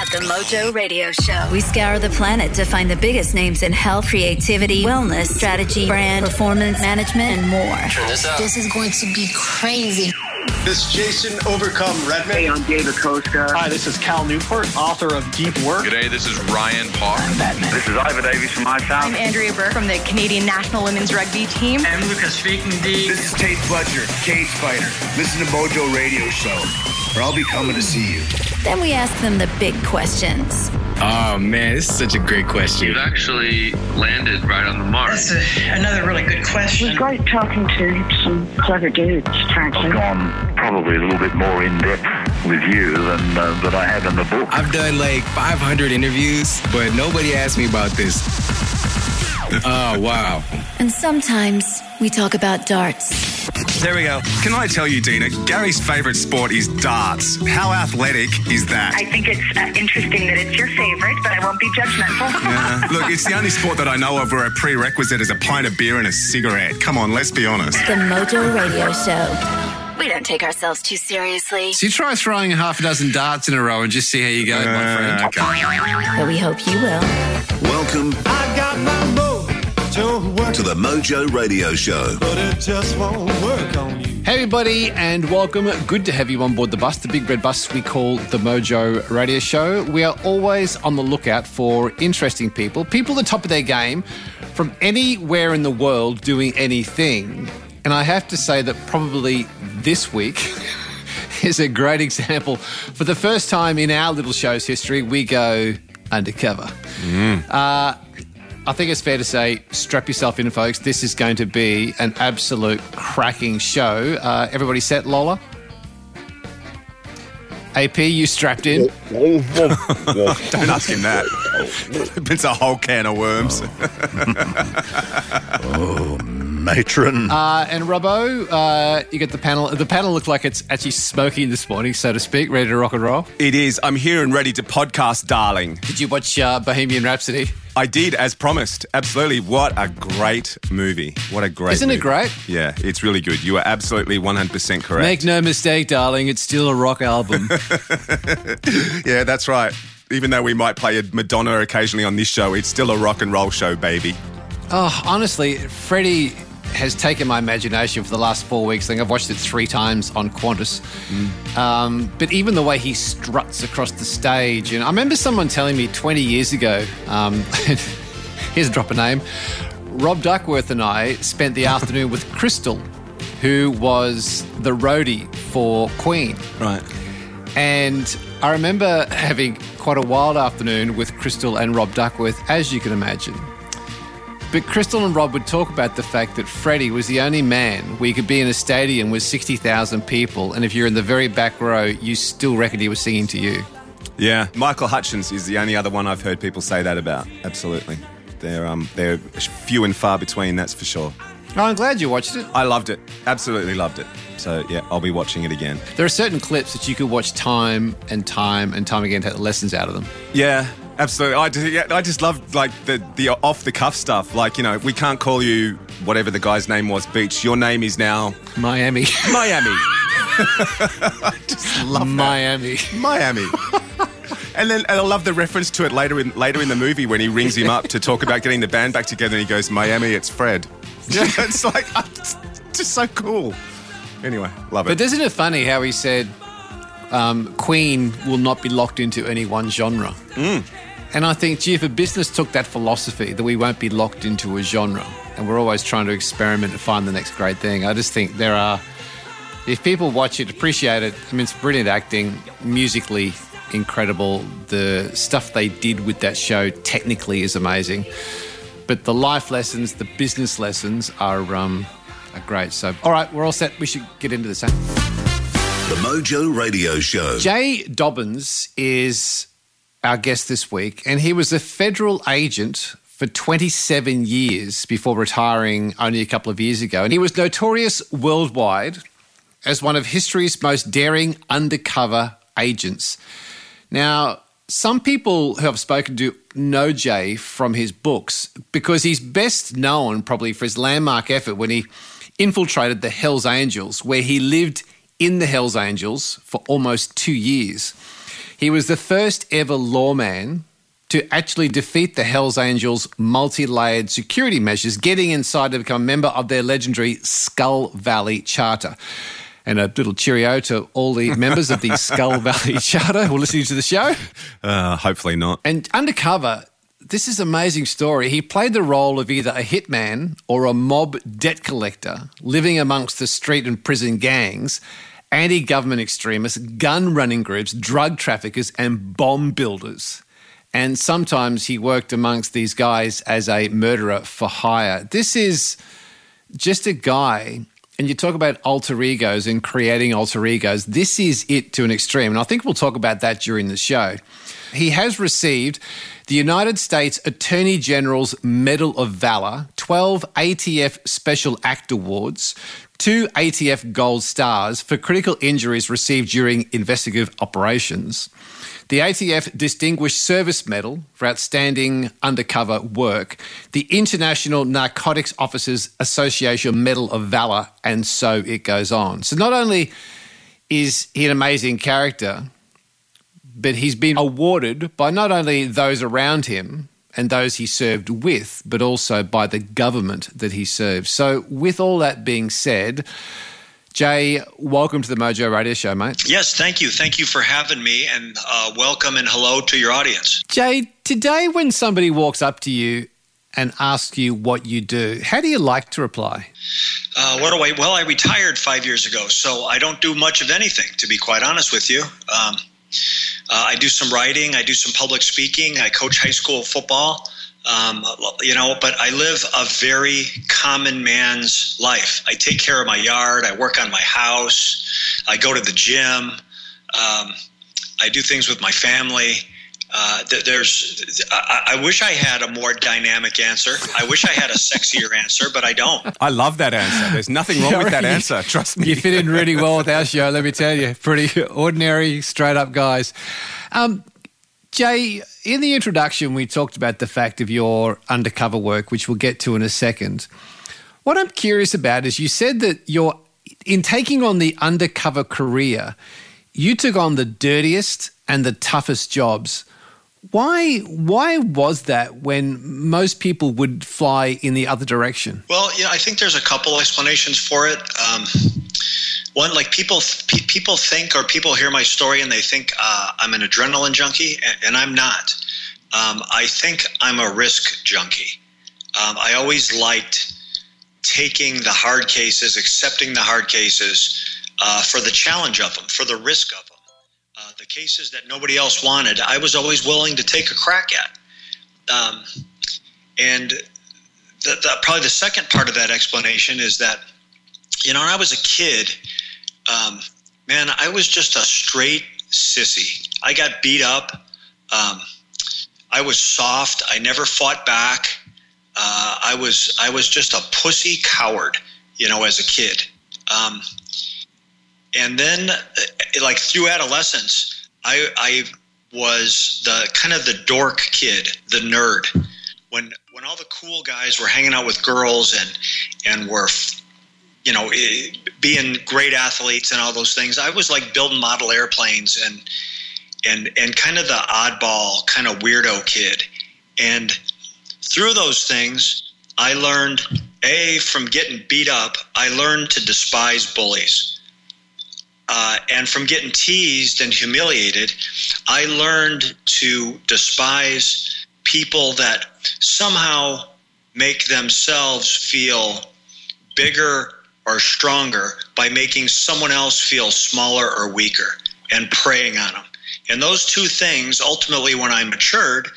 At the Mojo Radio Show, we scour the planet to find the biggest names in health, creativity, wellness, strategy, brand, performance, management, and more. Turn this up. This is going to be crazy. This is Jason Overcome Redman. Hey, I'm David Costa. Hi, this is Cal Newport, author of Deep Work. G'day, this is Ryan Parr. I'm Batman. This is Ivor Davies from iSound. I'm Andrea Burk from the Canadian National Women's Rugby Team. I'm Lucas speaking D. This is Tate Fletcher, Cage Fighter. Listen to Mojo Radio Show, or I'll be coming to see you. Then we ask them the big questions. Oh man, this is such a great question. You've actually landed right on the mark. That's a, another really good question. It was great talking to some clever dudes, frankly. I've gone probably a little bit more in depth with you than uh, that I have in the book. I've done like 500 interviews, but nobody asked me about this. Oh wow! And sometimes we talk about darts. There we go. Can I tell you, Dina, Gary's favourite sport is darts. How athletic is that? I think it's uh, interesting that it's your favourite, but I won't be judgmental. yeah. Look, it's the only sport that I know of where a prerequisite is a pint of beer and a cigarette. Come on, let's be honest. The Mojo Radio Show. We don't take ourselves too seriously. So you try throwing a half a dozen darts in a row and just see how you go, uh, my friend. Okay. But we hope you will. Welcome. I got my to the Mojo Radio Show. But it just won't work on you. Hey, everybody, and welcome. Good to have you on board the bus, the big red bus we call the Mojo Radio Show. We are always on the lookout for interesting people, people at the top of their game from anywhere in the world doing anything. And I have to say that probably this week is a great example. For the first time in our little show's history, we go undercover. Mm. Uh, I think it's fair to say, strap yourself in, folks. This is going to be an absolute cracking show. Uh, everybody set, Lola? AP, you strapped in? Don't ask him that. It's a whole can of worms. oh, matron. Uh, and Robbo, uh, you get the panel. The panel looked like it's actually smoking this morning, so to speak, ready to rock and roll. It is. I'm here and ready to podcast, darling. Did you watch uh, Bohemian Rhapsody? I did, as promised. Absolutely. What a great movie. What a great Isn't movie. it great? Yeah, it's really good. You are absolutely 100% correct. Make no mistake, darling, it's still a rock album. yeah, that's right. Even though we might play a Madonna occasionally on this show, it's still a rock and roll show, baby. Oh, honestly, Freddie has taken my imagination for the last four weeks. I think I've watched it three times on Qantas. Mm. Um, but even the way he struts across the stage, and I remember someone telling me 20 years ago, um, here's a drop of name, Rob Duckworth and I spent the afternoon with Crystal, who was the roadie for Queen. Right. And I remember having quite a wild afternoon with Crystal and Rob Duckworth, as you can imagine. But Crystal and Rob would talk about the fact that Freddie was the only man where you could be in a stadium with 60,000 people, and if you're in the very back row, you still reckon he was singing to you. Yeah, Michael Hutchence is the only other one I've heard people say that about. Absolutely. They're, um, they're few and far between, that's for sure. Oh, I'm glad you watched it. I loved it. Absolutely loved it. So, yeah, I'll be watching it again. There are certain clips that you could watch time and time and time again to take lessons out of them. Yeah, Absolutely, I just, yeah, I just love like the the off the cuff stuff. Like you know, we can't call you whatever the guy's name was. Beach. Your name is now Miami. Miami. I just love Miami. That. Miami. And then and I love the reference to it later in later in the movie when he rings him up to talk about getting the band back together, and he goes, "Miami, it's Fred." it's like it's just so cool. Anyway, love it. But isn't it funny how he said um, Queen will not be locked into any one genre? Mm. And I think, gee, if a business took that philosophy that we won't be locked into a genre and we're always trying to experiment and find the next great thing, I just think there are, if people watch it, appreciate it, I mean, it's brilliant acting, musically incredible. The stuff they did with that show technically is amazing. But the life lessons, the business lessons are, um, are great. So, all right, we're all set. We should get into this. The Mojo Radio Show. Jay Dobyns is our guest this week, and he was a federal agent for 27 years before retiring only a couple of years ago. And he was notorious worldwide as one of history's most daring undercover agents. Now, some people who I've spoken to know Jay from his books because he's best known probably for his landmark effort when he infiltrated the Hells Angels, where he lived in the Hells Angels for almost two years. He was the first ever lawman to actually defeat the Hells Angels' multi layered security measures, getting inside to become a member of their legendary Skull Valley Charter. And a little cheerio to all the members of the Skull Valley Charter who are listening to the show. Uh, hopefully not. And undercover, this is an amazing story. He played the role of either a hitman or a mob debt collector living amongst the street and prison gangs, anti government extremists, gun running groups, drug traffickers, and bomb builders. And sometimes he worked amongst these guys as a murderer for hire. This is just a guy, and you talk about alter egos and creating alter egos. This is it to an extreme. And I think we'll talk about that during the show. He has received the United States Attorney General's Medal of Valor, 12 ATF Special Act Awards, two ATF Gold Stars for critical injuries received during investigative operations the ATF Distinguished Service Medal for outstanding undercover work, the International Narcotics Officers Association Medal of Valor, and so it goes on. So not only is he an amazing character, but he's been awarded by not only those around him and those he served with, but also by the government that he served. So, with all that being said, Jay, welcome to the Mojo Radio Show, mate. Yes, thank you. Thank you for having me, and uh, welcome and hello to your audience. Jay, today when somebody walks up to you and asks you what you do, how do you like to reply? Uh, what do I? Well, I retired five years ago, so I don't do much of anything, to be quite honest with you. Um, uh, I do some writing, I do some public speaking, I coach high school football. Um, you know, but I live a very common man's life. I take care of my yard. I work on my house. I go to the gym. Um, I do things with my family. Uh, there's, I, I, wish I had a more dynamic answer. I wish I had a sexier answer, but I don't. I love that answer. There's nothing wrong with that answer. Trust me. You fit in really well with our show. Let me tell you, pretty ordinary, straight up guys. Um, Jay, in the introduction, we talked about the fact of your undercover work, which we'll get to in a second. What I'm curious about is you said that you're in taking on the undercover career, you took on the dirtiest and the toughest jobs. Why why was that when most people would fly in the other direction? Well, yeah, I think there's a couple explanations for it. Um, one like people people think or people hear my story and they think uh, I'm an adrenaline junkie, and, and I'm not. Um, I think I'm a risk junkie. Um, I always liked taking the hard cases, accepting the hard cases uh, for the challenge of them, for the risk of them. Cases that nobody else wanted, I was always willing to take a crack at. Um, and the, the, probably the second part of that explanation is that, you know, when I was a kid, um, man, I was just a straight sissy. I got beat up. Um, I was soft. I never fought back. Uh, I was I was just a pussy coward, you know, as a kid. Um, and then, uh, like through adolescence, I I was the kind of the dork kid, the nerd. When when all the cool guys were hanging out with girls and and were you know, eh, being great athletes and all those things. I was like building model airplanes and and and kind of the oddball, kind of weirdo kid. And through those things, I learned a from getting beat up. I learned to despise bullies. Uh, and from getting teased and humiliated, I learned to despise people that somehow make themselves feel bigger or stronger by making someone else feel smaller or weaker and preying on them. And those two things, ultimately, when I matured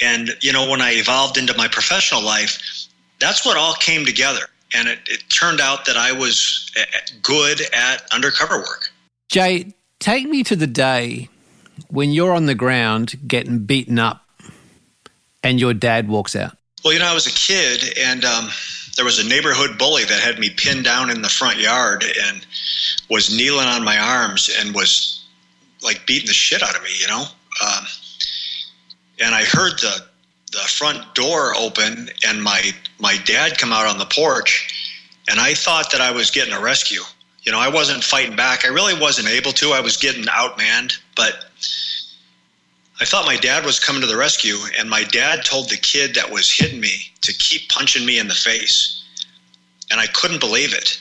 and, you know, when I evolved into my professional life, that's what all came together. And it, it turned out that I was eh, good at undercover work. Jay, take me to the day when you're on the ground getting beaten up and your dad walks out? Well, you know, I was a kid and um, there was a neighborhood bully that had me pinned down in the front yard and was kneeling on my arms and was like beating the shit out of me, you know? Um, and I heard the the front door open and my my dad come out on the porch and I thought that I was getting a rescue. You know, I wasn't fighting back. I really wasn't able to. I was getting outmanned, but I thought my dad was coming to the rescue and my dad told the kid that was hitting me to keep punching me in the face. And I couldn't believe it.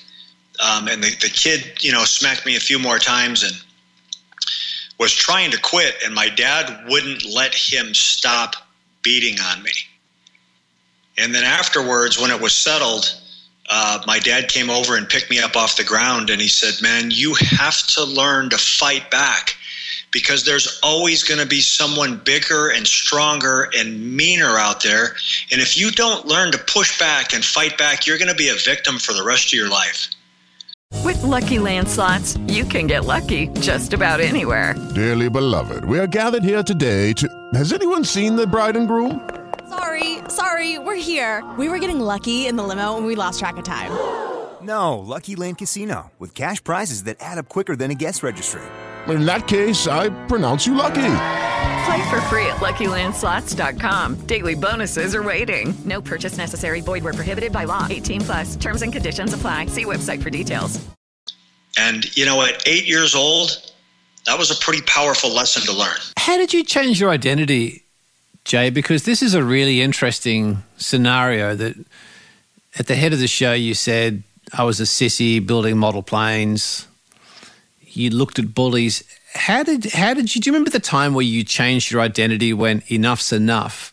Um, and the, the kid, you know, smacked me a few more times and was trying to quit and my dad wouldn't let him stop beating on me. And then afterwards, when it was settled, uh, my dad came over and picked me up off the ground and he said, Man, you have to learn to fight back because there's always going to be someone bigger and stronger and meaner out there. And if you don't learn to push back and fight back, you're going to be a victim for the rest of your life. With lucky landslots, you can get lucky just about anywhere. Dearly beloved, we are gathered here today to. Has anyone seen the bride and groom? Sorry, sorry, we're here. We were getting lucky in the limo and we lost track of time. No, Lucky Land Casino, with cash prizes that add up quicker than a guest registry. In that case, I pronounce you lucky. Play for free at LuckyLandSlots.com. Daily bonuses are waiting. No purchase necessary. Void where prohibited by law. 18 plus. Terms and conditions apply. See website for details. And you know, at eight years old, that was a pretty powerful lesson to learn. How did you change your identity, Jay? Because this is a really interesting scenario. That at the head of the show, you said I was a sissy building model planes you looked at bullies. How did how did you do you remember the time where you changed your identity when enough's enough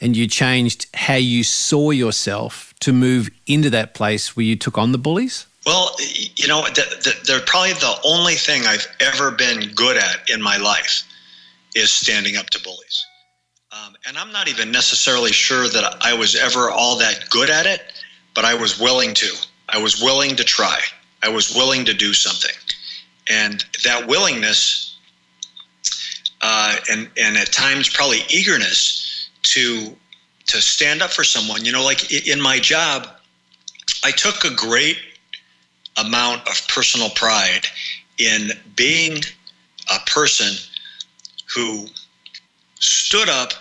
and you changed how you saw yourself to move into that place where you took on the bullies? Well, you know, the, the, they're probably the only thing I've ever been good at in my life is standing up to bullies. Um, and I'm not even necessarily sure that I was ever all that good at it, but I was willing to. I was willing to try. I was willing to do something and that willingness uh, and and at times probably eagerness to to stand up for someone. You know, like in my job, I took a great amount of personal pride in being a person who stood up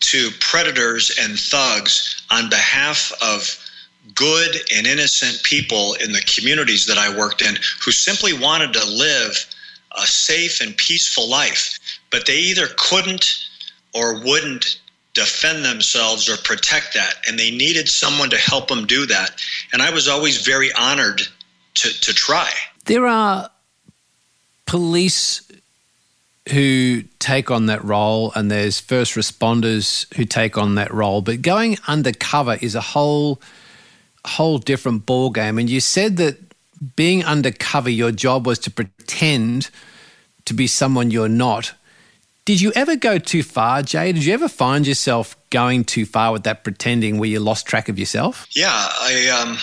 to predators and thugs on behalf of good and innocent people in the communities that I worked in who simply wanted to live a safe and peaceful life, but they either couldn't or wouldn't defend themselves or protect that. And they needed someone to help them do that. And I was always very honored to, to try. There are police who take on that role, and there's first responders who take on that role. But going undercover is a whole whole different ball game. And you said that being undercover, your job was to pretend to be someone you're not. Did you ever go too far, Jay? Did you ever find yourself going too far with that pretending where you lost track of yourself? Yeah, I um,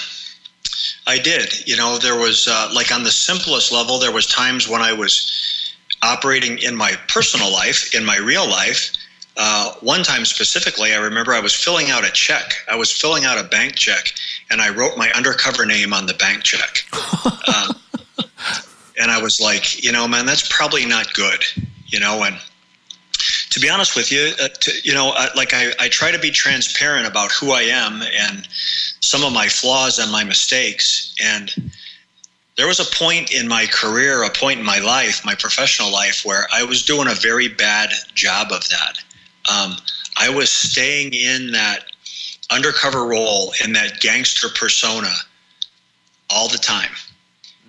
I did. You know, there was uh, like on the simplest level, there was times when I was operating in my personal life, in my real life, uh, one time specifically, I remember I was filling out a check. I was filling out a bank check, and I wrote my undercover name on the bank check. um, and I was like, you know, man, that's probably not good, you know. And to be honest with you, uh, to, you know, uh, like I, I try to be transparent about who I am and some of my flaws and my mistakes. And there was a point in my career, a point in my life, my professional life, where I was doing a very bad job of that um, I was staying in that undercover role in that gangster persona all the time.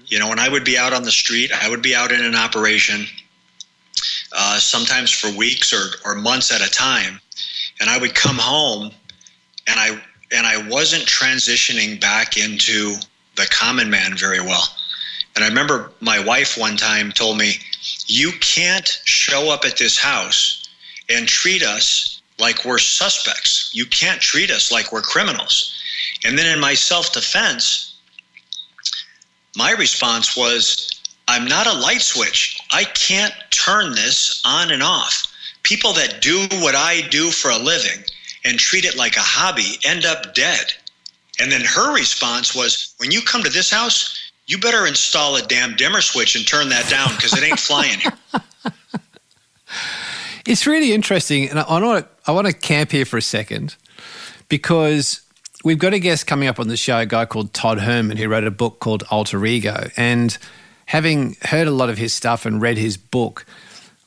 You know, when I would be out on the street, I would be out in an operation, uh, sometimes for weeks or, or months at a time, and I would come home, and I and I wasn't transitioning back into the common man very well. And I remember my wife one time told me, "You can't show up at this house and treat us like we're suspects. You can't treat us like we're criminals. And then in my self defense, my response was, I'm not a light switch. I can't turn this on and off. People that do what I do for a living and treat it like a hobby end up dead. And then her response was, when you come to this house, you better install a damn dimmer switch and turn that down because it ain't flying here. It's really interesting, and I want to I want to camp here for a second because we've got a guest coming up on the show, a guy called Todd Herman, who wrote a book called Alter Ego, and having heard a lot of his stuff and read his book,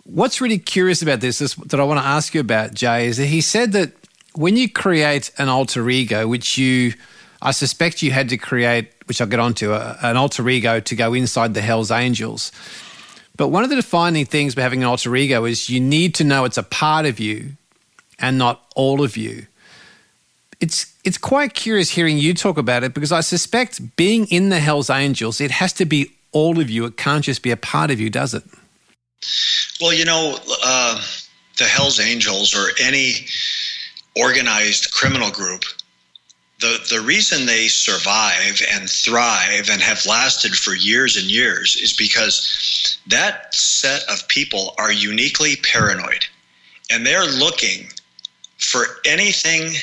what's really curious about this is, that I want to ask you about, Jay, is that he said that when you create an alter ego, which you I suspect you had to create, which I'll get onto, a, an alter ego to go inside the Hells Angels. But one of the defining things about having an alter ego is you need to know it's a part of you and not all of you. It's it's quite curious hearing you talk about it because I suspect being in the Hells Angels, it has to be all of you. It can't just be a part of you, does it? Well, you know, uh, the Hells Angels or any organized criminal group the, the reason they survive and thrive and have lasted for years and years is because that set of people are uniquely paranoid and they're looking for anything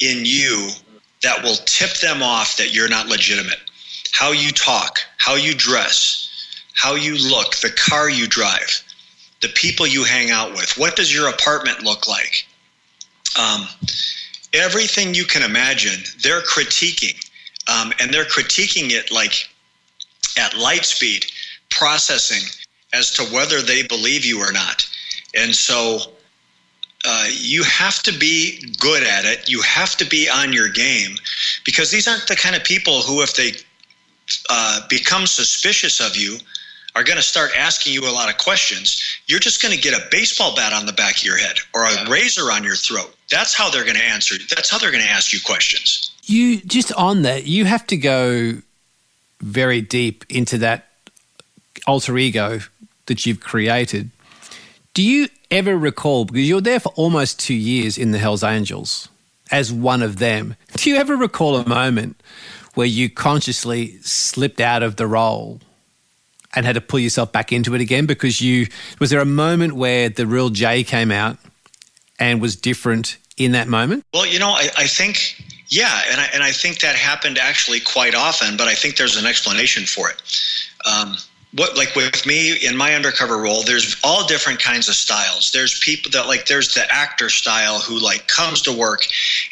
in you that will tip them off that you're not legitimate. How you talk, how you dress, how you look, the car you drive, the people you hang out with. What does your apartment look like? Um, everything you can imagine, they're critiquing. Um, and they're critiquing it like at light speed, processing as to whether they believe you or not. And so uh, you have to be good at it. You have to be on your game because these aren't the kind of people who, if they uh, become suspicious of you, are going to start asking you a lot of questions. You're just going to get a baseball bat on the back of your head or a yeah. razor on your throat. That's how they're going to answer. That's how they're going to ask you questions. You just on that, you have to go very deep into that alter ego that you've created. Do you ever recall, because you're there for almost two years in the Hells Angels as one of them, do you ever recall a moment where you consciously slipped out of the role and had to pull yourself back into it again? Because you, was there a moment where the real Jay came out and was different in that moment? Well, you know, I, I think, yeah, and I, and I think that happened actually quite often, but I think there's an explanation for it. Um, what like with me in my undercover role there's all different kinds of styles there's people that like there's the actor style who like comes to work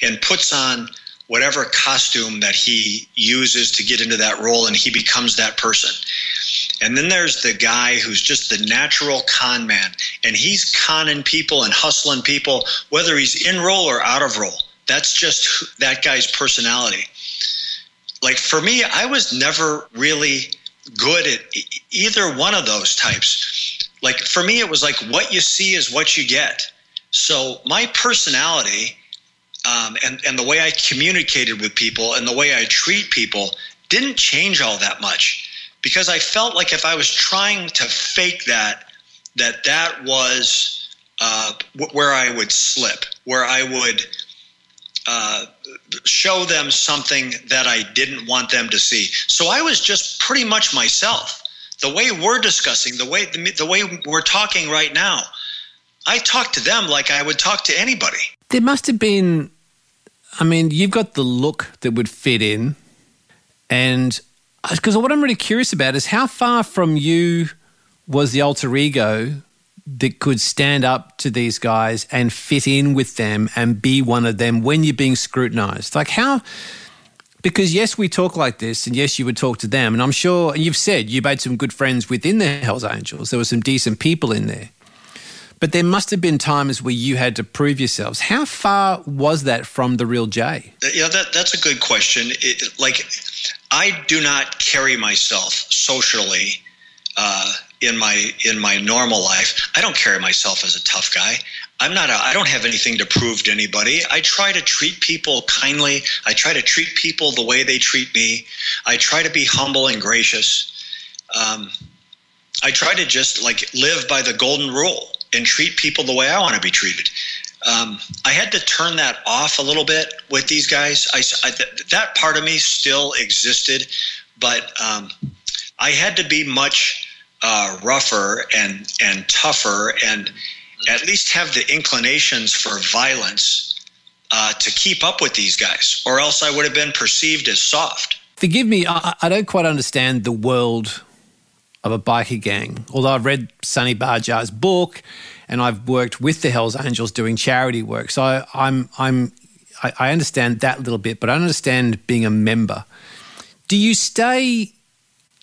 and puts on whatever costume that he uses to get into that role and he becomes that person and then there's the guy who's just the natural con man, and he's conning people and hustling people, whether he's in role or out of role. That's just that guy's personality. Like for me, I was never really good at either one of those types. Like for me, it was like what you see is what you get. So my personality um, and, and the way I communicated with people and the way I treat people didn't change all that much because I felt like if I was trying to fake that, that that was uh, where I would slip, where I would uh, show them something that I didn't want them to see. So I was just pretty much myself. The way we're discussing, the way the, the way we're talking right now, I talk to them like I would talk to anybody. There must have been. I mean, you've got the look that would fit in, and Uh, because what I'm really curious about is how far from you was the alter ego that could stand up to these guys and fit in with them and be one of them when you're being scrutinized? Like, how? Because, yes, we talk like this, and yes, you would talk to them. And I'm sure, and you've said you made some good friends within the Hells Angels. There were some decent people in there. But there must have been times where you had to prove yourselves. How far was that from the real Jay? Yeah, that, that's a good question. It, like, I do not carry myself socially uh, in my in my normal life. I don't carry myself as a tough guy. I'm not. A, I don't have anything to prove to anybody. I try to treat people kindly. I try to treat people the way they treat me. I try to be humble and gracious. Um, I try to just like live by the golden rule and treat people the way I want to be treated. Um, I had to turn that off a little bit with these guys. I, I that part of me still existed, but um, I had to be much uh, rougher and and tougher, and at least have the inclinations for violence uh, to keep up with these guys, or else I would have been perceived as soft. Forgive me, I, I don't quite understand the world of a biker gang. Although I've read Sonny Barger's book, and I've worked with the Hell's Angels doing charity work, so I, I'm I'm I, I understand that little bit, but I understand being a member. Do you stay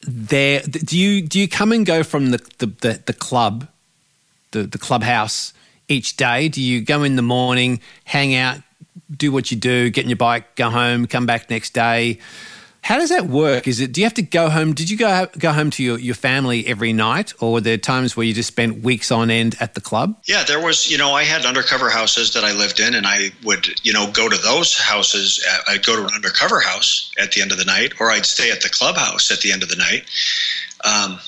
there? Do you do you come and go from the the, the, the club, the the clubhouse each day? Do you go in the morning, hang out, do what you do, get in your bike, go home, come back next day? How does that work? Is it do you have to go home? Did you go go home to your, your family every night, or were there times where you just spent weeks on end at the club? Yeah, there was. You know, I had undercover houses that I lived in, and I would, you know, go to those houses. uh, I'd go to an undercover house at the end of the night, or I'd stay at the clubhouse at the end of the night. Um,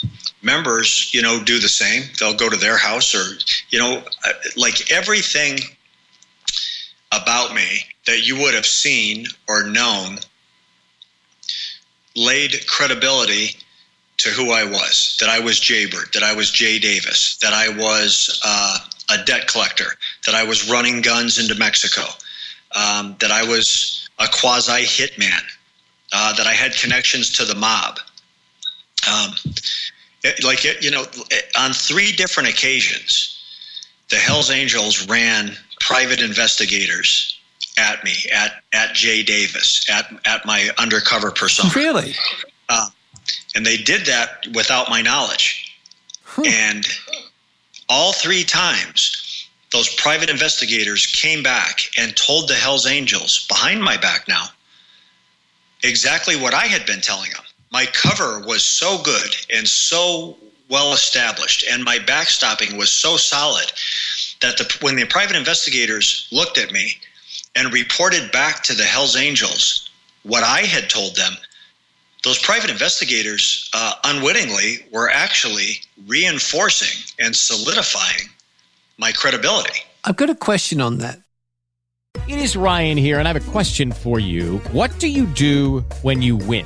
members, you know, do the same. They'll go to their house, or you know, uh, like everything about me that you would have seen or known laid credibility to who I was. That I was Jaybird. That I was Jay Davis. That I was uh, a debt collector. That I was running guns into Mexico. Um, that I was a quasi hitman. Uh, that I had connections to the mob. Um, it, like it, you know, on three different occasions, the Hell's Angels ran private investigators at me, at at Jay Davis, at at my undercover persona. Really? Uh, and they did that without my knowledge. And all three times, those private investigators came back and told the Hell's Angels behind my back now exactly what I had been telling them. My cover was so good and so well established, and my backstopping was so solid that the, when the private investigators looked at me and reported back to the Hells Angels what I had told them, those private investigators uh, unwittingly were actually reinforcing and solidifying my credibility. I've got a question on that. It is Ryan here, and I have a question for you. What do you do when you win?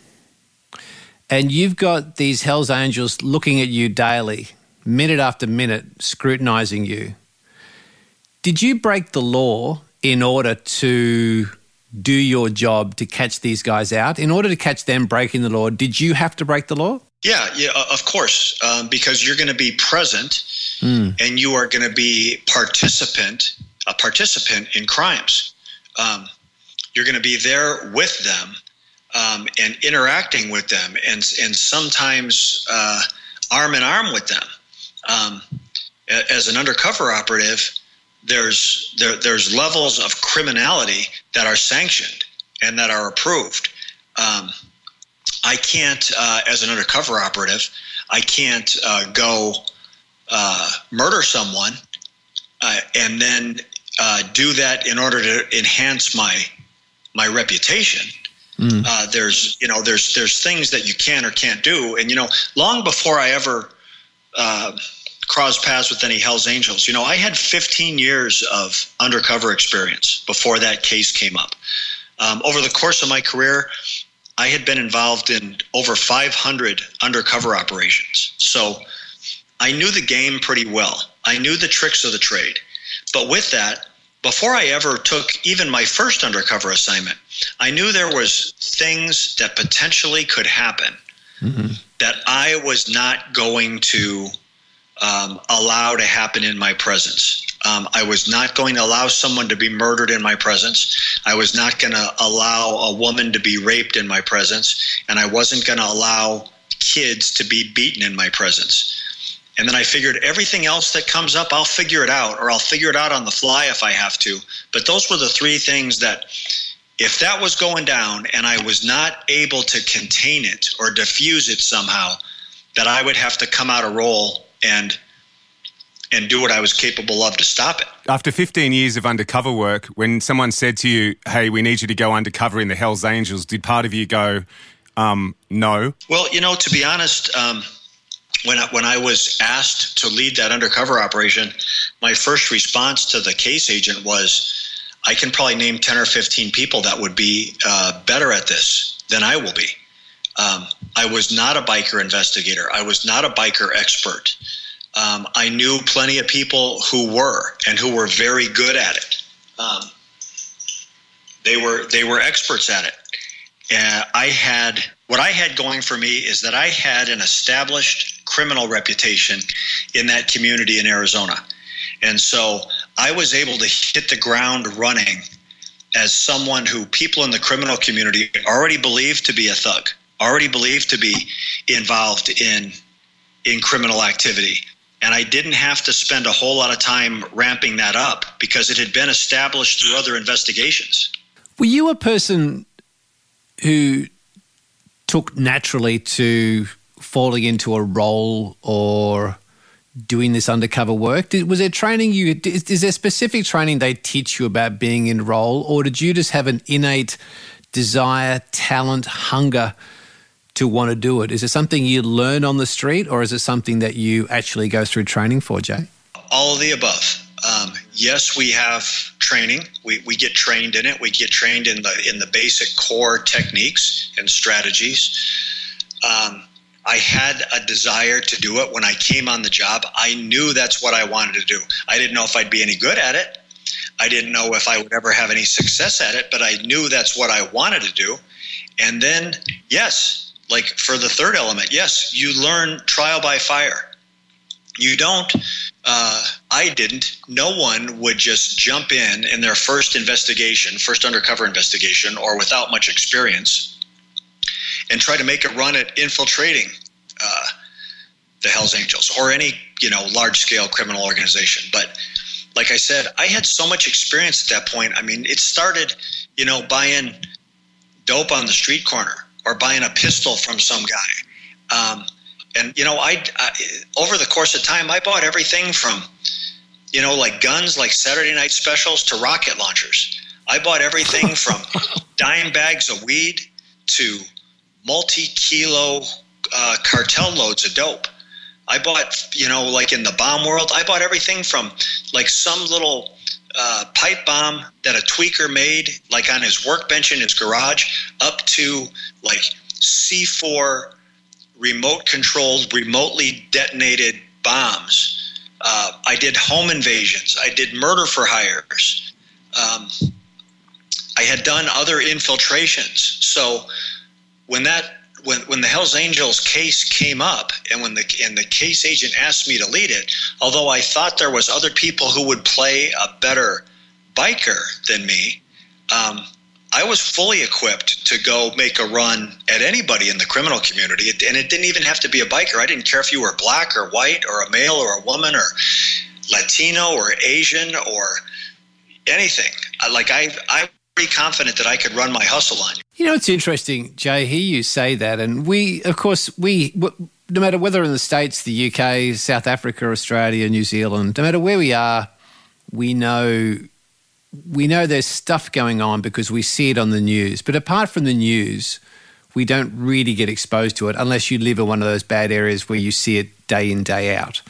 And you've got these Hells Angels looking at you daily, minute after minute, scrutinizing you. Did you break the law in order to do your job to catch these guys out? In order to catch them breaking the law, did you have to break the law? Yeah, yeah, of course, um, because you're going to be present Mm. and you are going to be participant, a participant in crimes. Um, you're going to be there with them um, and interacting with them, and and sometimes uh, arm in arm with them. Um, as an undercover operative, there's there, there's levels of criminality that are sanctioned and that are approved. Um, I can't, uh, as an undercover operative, I can't uh, go uh, murder someone uh, and then uh, do that in order to enhance my my reputation. Uh, there's you know there's there's things that you can or can't do, and you know long before I ever uh, crossed paths with any Hell's Angels, you know I had 15 years of undercover experience before that case came up. Um, over the course of my career, I had been involved in over 500 undercover operations, so I knew the game pretty well. I knew the tricks of the trade, but with that, before I ever took even my first undercover assignment, I knew there was things that potentially could happen that I was not going to um, allow to happen in my presence. Um, I was not going to allow someone to be murdered in my presence. I was not going to allow a woman to be raped in my presence. And I wasn't going to allow kids to be beaten in my presence. And then I figured everything else that comes up, I'll figure it out, or I'll figure it out on the fly if I have to. But those were the three things that, if that was going down and I was not able to contain it or diffuse it somehow, that I would have to come out of role and and do what I was capable of to stop it. After 15 years of undercover work, when someone said to you, "Hey, we need you to go undercover in the Hell's Angels," did part of you go, um, "No"? Well, you know, to be honest, um, when I, when I was asked to lead that undercover operation, my first response to the case agent was, "I can probably name 10 or 15 people that would be uh, better at this than I will be." Um, I was not a biker investigator. I was not a biker expert. Um, I knew plenty of people who were and who were very good at it. Um, they were they were experts at it. Uh, I had what I had going for me is that I had an established criminal reputation in that community in Arizona, and so I was able to hit the ground running as someone who people in the criminal community already believed to be a thug, already believed to be involved in in criminal activity. And I didn't have to spend a whole lot of time ramping that up because it had been established through other investigations. Were you a person who took naturally to falling into a role or doing this undercover work? Did, was there training you? Is, is there specific training they teach you about being in role, or did you just have an innate desire, talent, hunger to want to do it? Is it something you learn on the street, or is it something that you actually go through training for, Jay? All of the above. Um, yes, we have training. We, we get trained in it. We get trained in the in the basic core techniques and strategies. Um, I had a desire to do it when I came on the job. I knew that's what I wanted to do. I didn't know if I'd be any good at it. I didn't know if I would ever have any success at it, but I knew that's what I wanted to do. And then, yes, like for the third element, yes, you learn trial by fire. You don't, uh, I didn't, no one would just jump in in their first investigation, first undercover investigation, or without much experience and try to make a run at infiltrating uh, the Hells Angels or any, you know, large scale criminal organization. But like I said, I had so much experience at that point. I mean, it started, you know, buying dope on the street corner or buying a pistol from some guy. Um, and you know, I, I over the course of time, I bought everything from, you know, like guns, like Saturday night specials, to rocket launchers. I bought everything from dime bags of weed to multi-kilo uh, cartel loads of dope. I bought, you know, like in the bomb world, I bought everything from like some little uh, pipe bomb that a tweaker made, like on his workbench in his garage, up to like C4 remote controlled, remotely detonated bombs. Uh, I did home invasions. I did murder for hires. Um, I had done other infiltrations. So when that when when the Hell's Angels case came up, and when the and the case agent asked me to lead it, although I thought there was other people who would play a better biker than me, um, I was fully equipped to go make a run at anybody in the criminal community, and it didn't even have to be a biker. I didn't care if you were black or white or a male or a woman or Latino or Asian or anything. Like I I'm pretty confident that I could run my hustle on you. You know, it's interesting, Jay. Hear you say that, and we, of course, we, no matter whether in the states, the UK, South Africa, Australia, New Zealand, no matter where we are, we know we know there's stuff going on because we see it on the news. But apart from the news, we don't really get exposed to it unless you live in one of those bad areas where you see it day in, day out.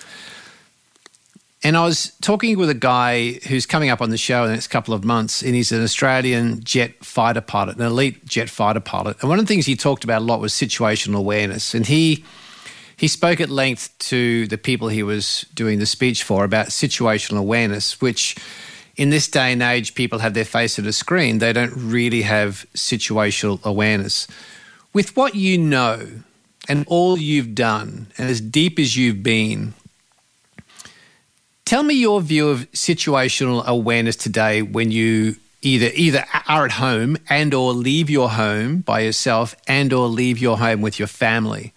And I was talking with a guy who's coming up on the show in the next couple of months, and he's an Australian jet fighter pilot, an elite jet fighter pilot. And one of the things he talked about a lot was situational awareness. And he he spoke at length to the people he was doing the speech for about situational awareness, which in this day and age, people have their face at a screen. They don't really have situational awareness. With what you know, and all you've done, and as deep as you've been, tell me your view of situational awareness today when you either either are at home and or leave your home by yourself and or leave your home with your family.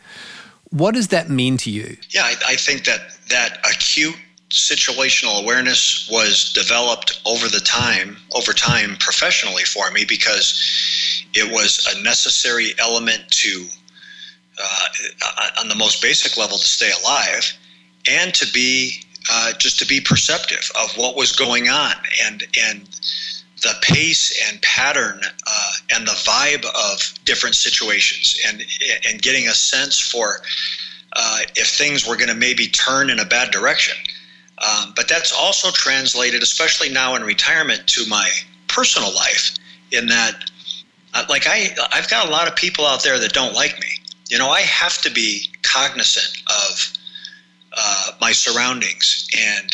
What does that mean to you? Yeah, I, I think that that acute situational awareness was developed over the time over time professionally for me because it was a necessary element to uh, on the most basic level to stay alive and to be uh, just to be perceptive of what was going on and and the pace and pattern uh, and the vibe of different situations and and getting a sense for uh, if things were going to maybe turn in a bad direction. Um, but that's also translated, especially now in retirement, to my personal life. In that, uh, like I, I've got a lot of people out there that don't like me. You know, I have to be cognizant of uh, my surroundings and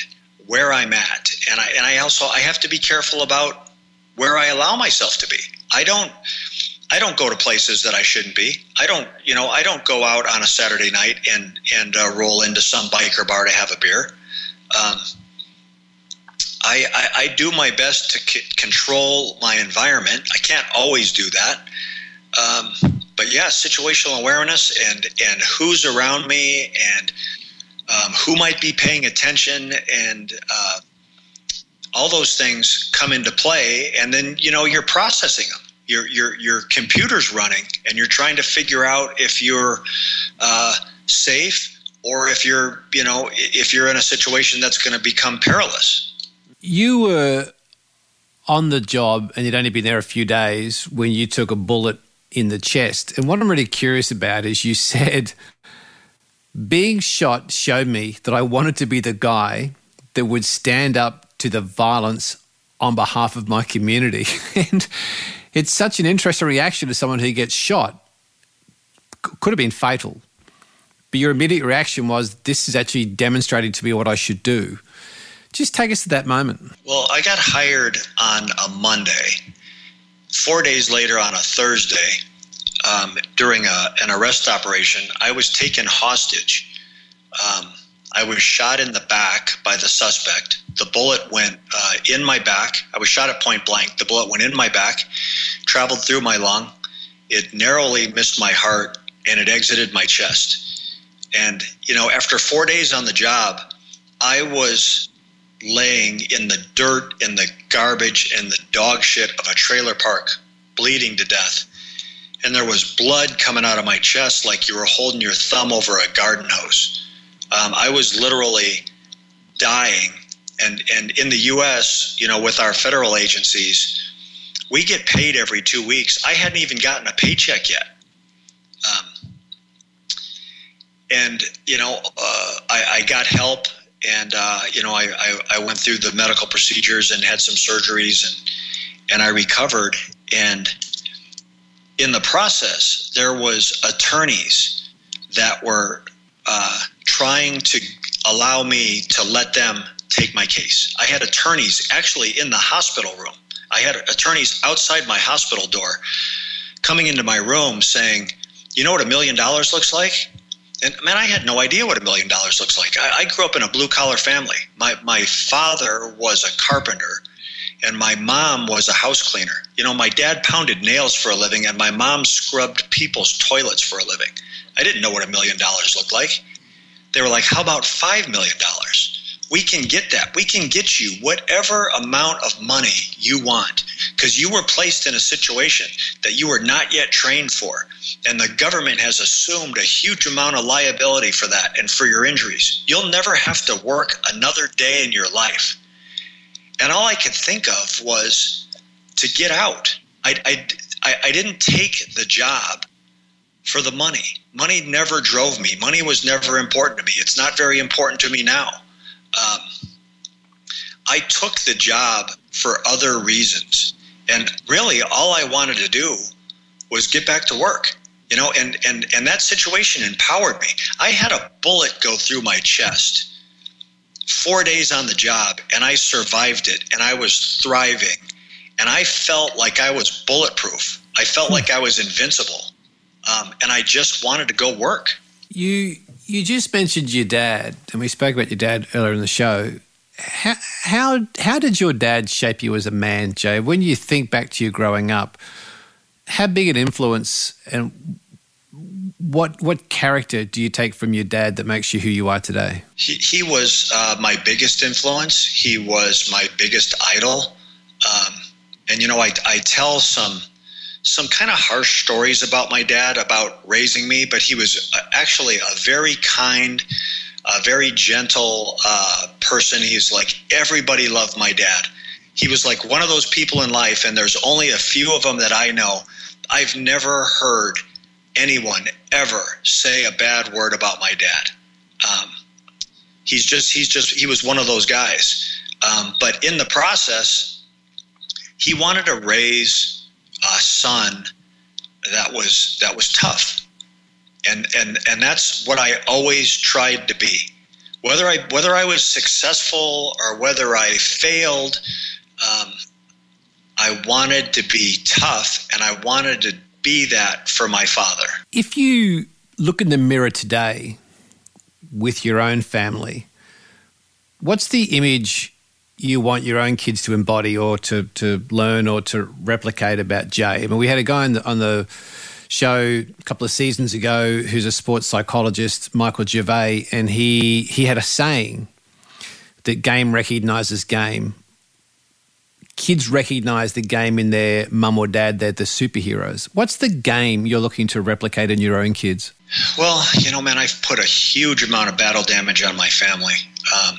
where I'm at, and I and I also I have to be careful about where I allow myself to be. I don't I don't go to places that I shouldn't be. I don't, you know, I don't go out on a Saturday night and and uh, roll into some biker bar to have a beer. Um, I, I, I do my best to c- control my environment. I can't always do that, um, but yeah, situational awareness and and who's around me and um, who might be paying attention and uh, all those things come into play, and then you know you're processing them. Your your your computer's running, and you're trying to figure out if you're uh, safe or if you're you know if you're in a situation that's going to become perilous. You were on the job, and you'd only been there a few days when you took a bullet in the chest. And what I'm really curious about is you said. Being shot showed me that I wanted to be the guy that would stand up to the violence on behalf of my community. and it's such an interesting reaction to someone who gets shot. Could have been fatal. But your immediate reaction was, this is actually demonstrating to me what I should do. Just take us to that moment. Well, I got hired on a Monday. Four days later, on a Thursday, um, during a, an arrest operation, I was taken hostage. Um, I was shot in the back by the suspect. The bullet went uh, in my back. I was shot at point blank. The bullet went in my back, traveled through my lung. It narrowly missed my heart and it exited my chest. And, you know, after four days on the job, I was laying in the dirt and the garbage and the dog shit of a trailer park, bleeding to death. And there was blood coming out of my chest like you were holding your thumb over a garden hose um, I was literally dying. And, and in the U.S., you know, with our federal agencies, we get paid every two weeks. I hadn't even gotten a paycheck yet. Um, and, you know, uh, I, I, got help and, uh, you know, I, I, I, went through the medical procedures and had some surgeries and, and I recovered. And in the process, there was attorneys that were uh, trying to allow me to let them take my case. I had attorneys actually in the hospital room. I had attorneys outside my hospital door coming into my room saying, You know what a million dollars looks like? And man, I had no idea what a million dollars looks like. I, I grew up in a blue collar family. My, my father was a carpenter and my mom was a house cleaner. You know, my dad pounded nails for a living and my mom scrubbed people's toilets for a living. I didn't know what a million dollars looked like. They were like, how about $5 million? We can get that. We can get you whatever amount of money you want because you were placed in a situation that you were not yet trained for. And the government has assumed a huge amount of liability for that and for your injuries. You'll never have to work another day in your life. And all I could think of was to get out. I, I, I didn't take the job for the money. Money never drove me. Money was never important to me. It's not very important to me now. Um, I took the job for other reasons. And really, all I wanted to do was get back to work. You know, and, and, and that situation empowered me. I had a bullet go through my chest four days on the job, and I survived it, and I was thriving. And I felt like I was bulletproof. I felt like I was invincible um, and I just wanted to go work. You you just mentioned your dad, and we spoke about your dad earlier in the show. How how, how did your dad shape you as a man, Jay? When you think back to you growing up, how big an influence and what what character do you take from your dad that makes you who you are today? He, he was uh, my biggest influence. He was my biggest idol. Um, and you know, I, I tell some some kind of harsh stories about my dad about raising me, but he was uh, actually a very kind, a very gentle uh, person. He's like everybody loved my dad. He was like one of those people in life, and there's only a few of them that I know. I've never heard anyone ever say a bad word about my dad. Um, he's just he's just he was one of those guys. Um, but in the process, he wanted to raise a son that was that was tough, and and and that's what I always tried to be. Whether I whether I was successful or whether I failed, um, I wanted to be tough, and I wanted to be that for my father. If you look in the mirror today with your own family, what's the image you want your own kids to embody or to, to learn or to replicate about Jay? I mean, we had a guy on the, on the show a couple of seasons ago who's a sports psychologist, Michael Gervais, and he, he had a saying that game recognizes game kids recognize the game in their mum or dad, they're the superheroes. What's the game you're looking to replicate in your own kids? Well, you know, man, I've put a huge amount of battle damage on my family. Um,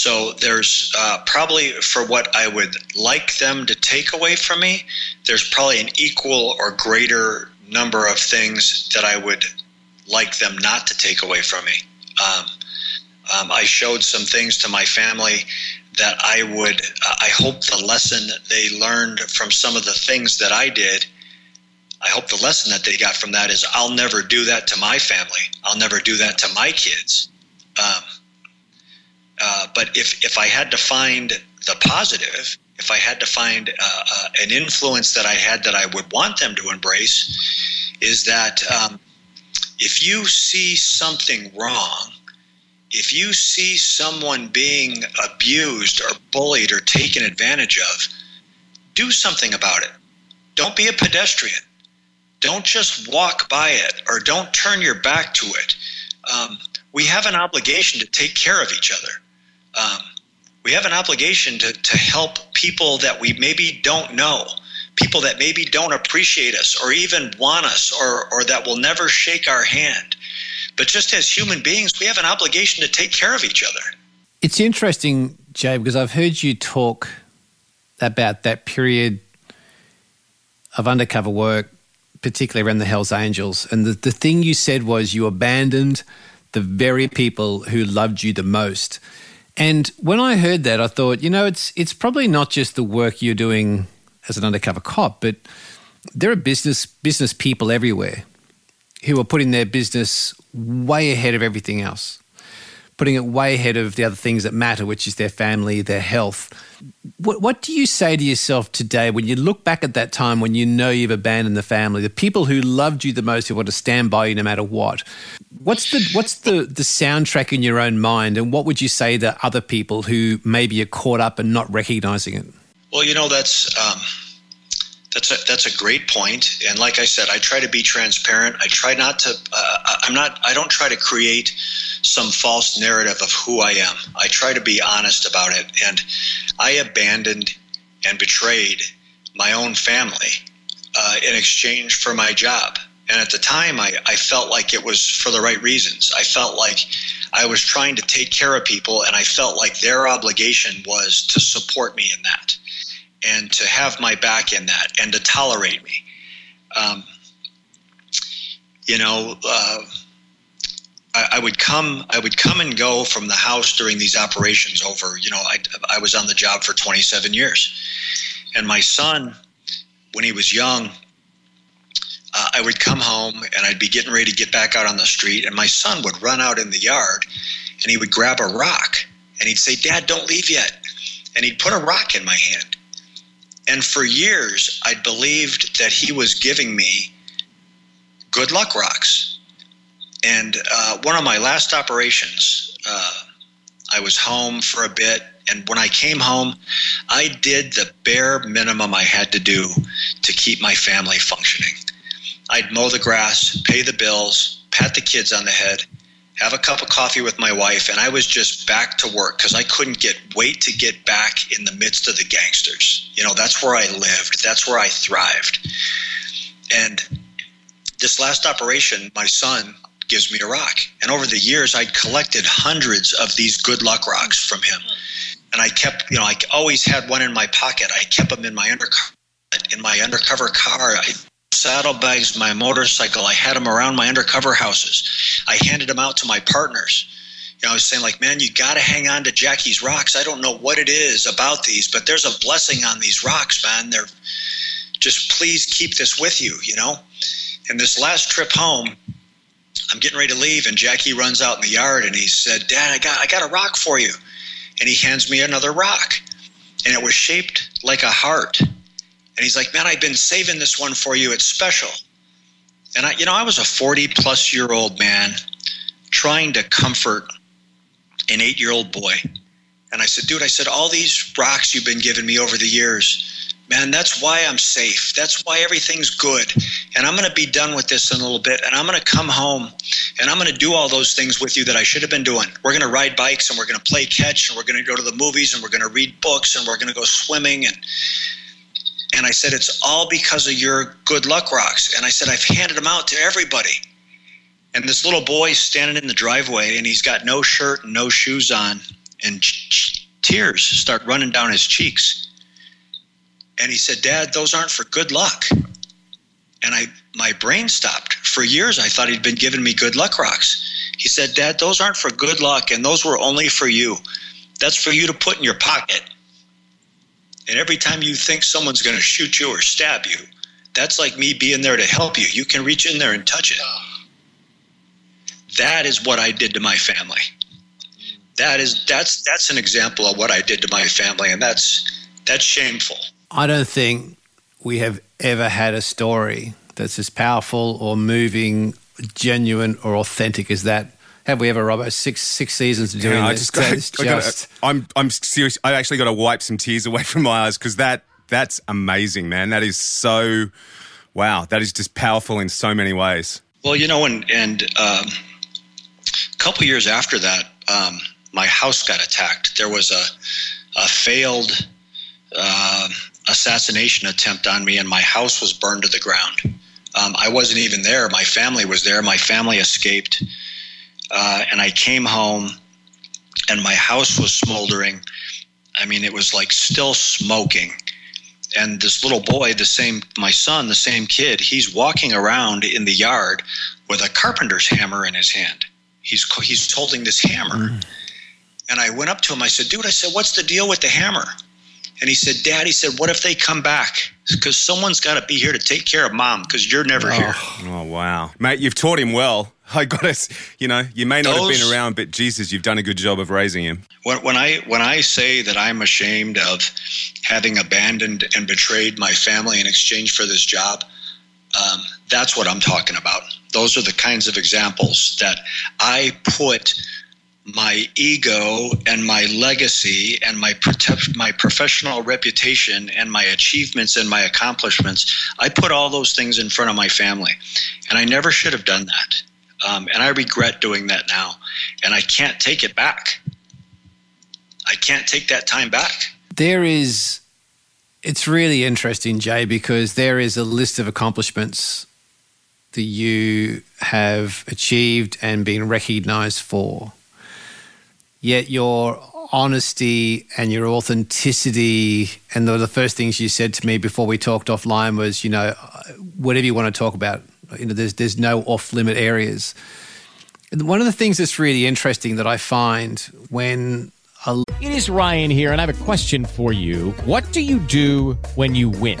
so there's uh, probably for what I would like them to take away from me, there's probably an equal or greater number of things that I would like them not to take away from me. Um, um, I showed some things to my family that I would, uh, I hope the lesson they learned from some of the things that I did, I hope the lesson that they got from that is I'll never do that to my family. I'll never do that to my kids. Um, uh, but if, if I had to find the positive, if I had to find uh, uh, an influence that I had that I would want them to embrace, is that um, if you see something wrong, if you see someone being abused or bullied or taken advantage of, do something about it. Don't be a pedestrian. Don't just walk by it or don't turn your back to it. Um, we have an obligation to take care of each other. Um, we have an obligation to, to help people that we maybe don't know, people that maybe don't appreciate us or even want us or, or that will never shake our hand. But just as human beings, we have an obligation to take care of each other. It's interesting, Jay, because I've heard you talk about that period of undercover work, particularly around the Hells Angels. And the, the thing you said was you abandoned the very people who loved you the most. And when I heard that, I thought, you know, it's it's probably not just the work you're doing as an undercover cop, but there are business business people everywhere who are putting their business way ahead of everything else, putting it way ahead of the other things that matter, which is their family, their health. What, what do you say to yourself today when you look back at that time when you know you've abandoned the family, the people who loved you the most, who want to stand by you no matter what? What's the what's the the soundtrack in your own mind, and what would you say to other people who maybe are caught up and not recognizing it? Well, you know that's. Um that's a that's a great point. And like I said, I try to be transparent. I try not to. Uh, I'm not. I don't try to create some false narrative of who I am. I try to be honest about it. And I abandoned and betrayed my own family uh, in exchange for my job. And at the time, I, I felt like it was for the right reasons. I felt like I was trying to take care of people, and I felt like their obligation was to support me in that and to have my back in that and to tolerate me. Um, you know, uh, I, I, would come, I would come and go from the house during these operations. Over, you know, I, I was on the job for 27 years, and my son, when he was young, uh, I would come home and I'd be getting ready to get back out on the street, and my son would run out in the yard, and he would grab a rock, and he'd say, "Dad, don't leave yet," and he'd put a rock in my hand and for years, I believed that he was giving me good luck rocks. And uh, one of my last operations, uh, I was home for a bit. And when I came home, I did the bare minimum I had to do to keep my family functioning. I'd mow the grass, pay the bills, pat the kids on the head, have a cup of coffee with my wife, and I was just back to work because I couldn't get wait to get back in the midst of the gangsters. You know, that's where I lived, that's where I thrived. And this last operation, my son gives me a rock. And over the years, I'd collected hundreds of these good luck rocks from him. And I kept, you know, I always had one in my pocket. I kept them in my undercover, in my undercover car. I saddlebags my motorcycle. I had them around my undercover houses. I handed them out to my partners. You know, I was saying like, man, you got to hang on to Jackie's rocks. I don't know what it is about these, but there's a blessing on these rocks, man. They're just please keep this with you, you know. And this last trip home, I'm getting ready to leave, and Jackie runs out in the yard, and he said, "Dad, I got I got a rock for you," and he hands me another rock, and it was shaped like a heart. And he's like, "Man, I've been saving this one for you. It's special." And I, you know, I was a 40 plus year old man trying to comfort an eight year old boy. And I said, dude, I said, all these rocks you've been giving me over the years, man, that's why I'm safe. That's why everything's good. And I'm going to be done with this in a little bit. And I'm going to come home and I'm going to do all those things with you that I should have been doing. We're going to ride bikes and we're going to play catch and we're going to go to the movies and we're going to read books and we're going to go swimming. And, and I said, it's all because of your good luck rocks. And I said, I've handed them out to everybody. And this little boy's standing in the driveway and he's got no shirt and no shoes on and tears start running down his cheeks. And he said, Dad, those aren't for good luck. And I my brain stopped. For years I thought he'd been giving me good luck rocks. He said, Dad, those aren't for good luck and those were only for you. That's for you to put in your pocket. And every time you think someone's going to shoot you or stab you, that's like me being there to help you. You can reach in there and touch it. That is what I did to my family. That is that's that's an example of what I did to my family and that's that's shameful. I don't think we have ever had a story that's as powerful or moving, genuine or authentic as that. Have we ever, Robbo? Six six seasons of doing Yeah, I just, got, It's I gotta- just- I'm I'm serious. I actually got to wipe some tears away from my eyes because that that's amazing, man. That is so wow. That is just powerful in so many ways. Well, you know, and and um, a couple years after that, um, my house got attacked. There was a a failed uh, assassination attempt on me, and my house was burned to the ground. Um, I wasn't even there. My family was there. My family escaped, uh, and I came home, and my house was smoldering. I mean, it was like still smoking. And this little boy, the same, my son, the same kid, he's walking around in the yard with a carpenter's hammer in his hand. He's he's holding this hammer. And I went up to him. I said, "Dude," I said, "What's the deal with the hammer?" And he said, "Dad," he said, "What if they come back? Because someone's got to be here to take care of mom. Because you're never here." Oh wow, mate, you've taught him well. I got to, you know, you may not have been around, but Jesus, you've done a good job of raising him. When, when I when I say that I'm ashamed of having abandoned and betrayed my family in exchange for this job, um, that's what I'm talking about. Those are the kinds of examples that I put my ego and my legacy and my my professional reputation and my achievements and my accomplishments. I put all those things in front of my family, and I never should have done that. Um, and I regret doing that now, and I can't take it back. I can't take that time back. there is it's really interesting jay because there is a list of accomplishments that you have achieved and been recognized for yet your honesty and your authenticity and the, the first things you said to me before we talked offline was you know whatever you want to talk about you know there's there's no off limit areas and one of the things that's really interesting that i find when a It is Ryan here, and I have a question for you. What do you do when you win?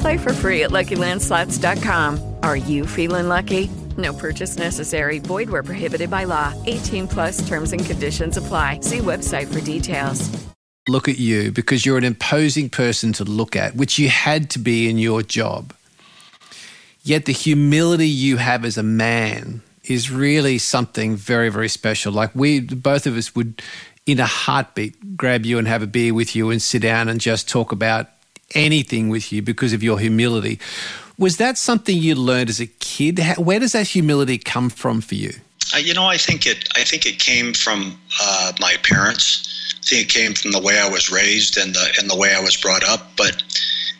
Play for free at LuckyLandSlots.com. Are you feeling lucky? No purchase necessary. Void where prohibited by law. 18 plus terms and conditions apply. See website for details. Look at you because you're an imposing person to look at, which you had to be in your job. Yet the humility you have as a man is really something very, very special. Like we, both of us would, in a heartbeat, grab you and have a beer with you and sit down and just talk about anything with you because of your humility. Was that something you learned as a kid? Where does that humility come from for you? Uh, you know, I think it. I think it came from uh, my parents. I think it came from the way I was raised and the and the way I was brought up. But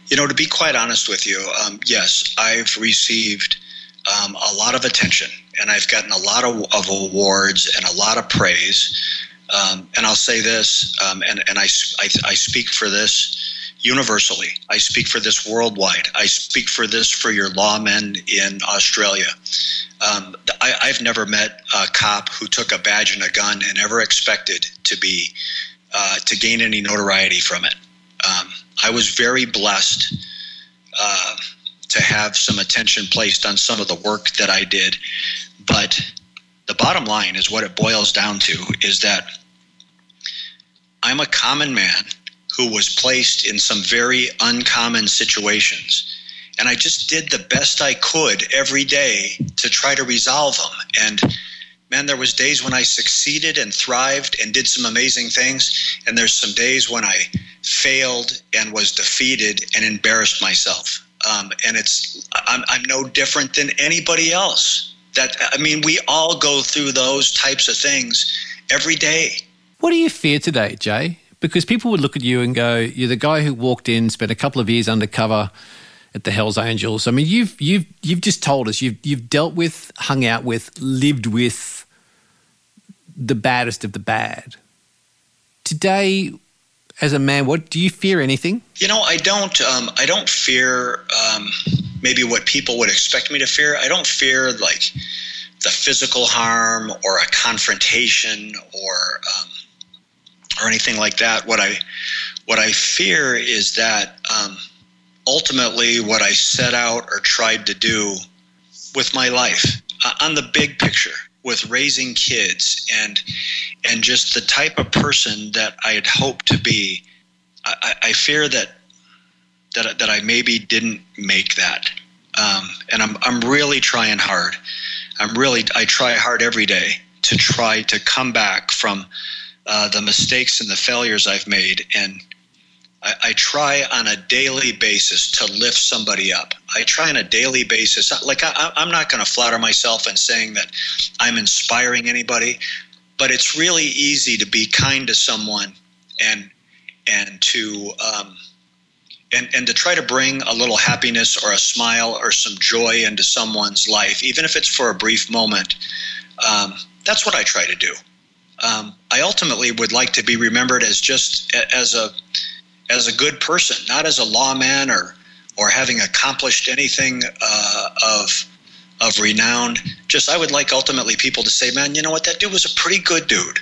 you know, to be quite honest with you, um, yes, I've received um, a lot of attention, and I've gotten a lot of, of awards and a lot of praise. Um, and I'll say this, um, and and I, I I speak for this universally. I speak for this worldwide. I speak for this for your lawmen in Australia. Um, I, I've never met a cop who took a badge and a gun and ever expected to be uh, to gain any notoriety from it. Um, I was very blessed uh, to have some attention placed on some of the work that I did, but the bottom line is what it boils down to is that I'm a common man who was placed in some very uncommon situations. And I just did the best I could every day to try to resolve them. And man, there was days when I succeeded and thrived and did some amazing things. And there's some days when I failed and was defeated and embarrassed myself. Um, and it's I'm, I'm no different than anybody else. That I mean, we all go through those types of things every day. What do you fear today, Jay? Because people would look at you and go, "You're the guy who walked in, spent a couple of years undercover at the Hell's Angels." I mean, you've you've you've just told us you've you've dealt with, hung out with, lived with the baddest of the bad. Today, as a man, what do you fear? Anything? You know, I don't. Um, I don't fear um, maybe what people would expect me to fear. I don't fear like the physical harm or a confrontation or um, or anything like that. What I what I fear is that um, ultimately what I set out or tried to do with my life uh, on the big picture with raising kids and and just the type of person that I had hoped to be. I, I fear that that that I maybe didn't make that, um, and I'm I'm really trying hard. I'm really I try hard every day to try to come back from uh, the mistakes and the failures I've made, and I, I try on a daily basis to lift somebody up. I try on a daily basis. Like I, I'm not going to flatter myself in saying that I'm inspiring anybody, but it's really easy to be kind to someone and and to um, and, and to try to bring a little happiness or a smile or some joy into someone's life, even if it's for a brief moment. Um, that's what I try to do. Um, I ultimately would like to be remembered as just as a as a good person, not as a lawman or or having accomplished anything uh, of of renown. Just I would like ultimately people to say, "Man, you know what? That dude was a pretty good dude."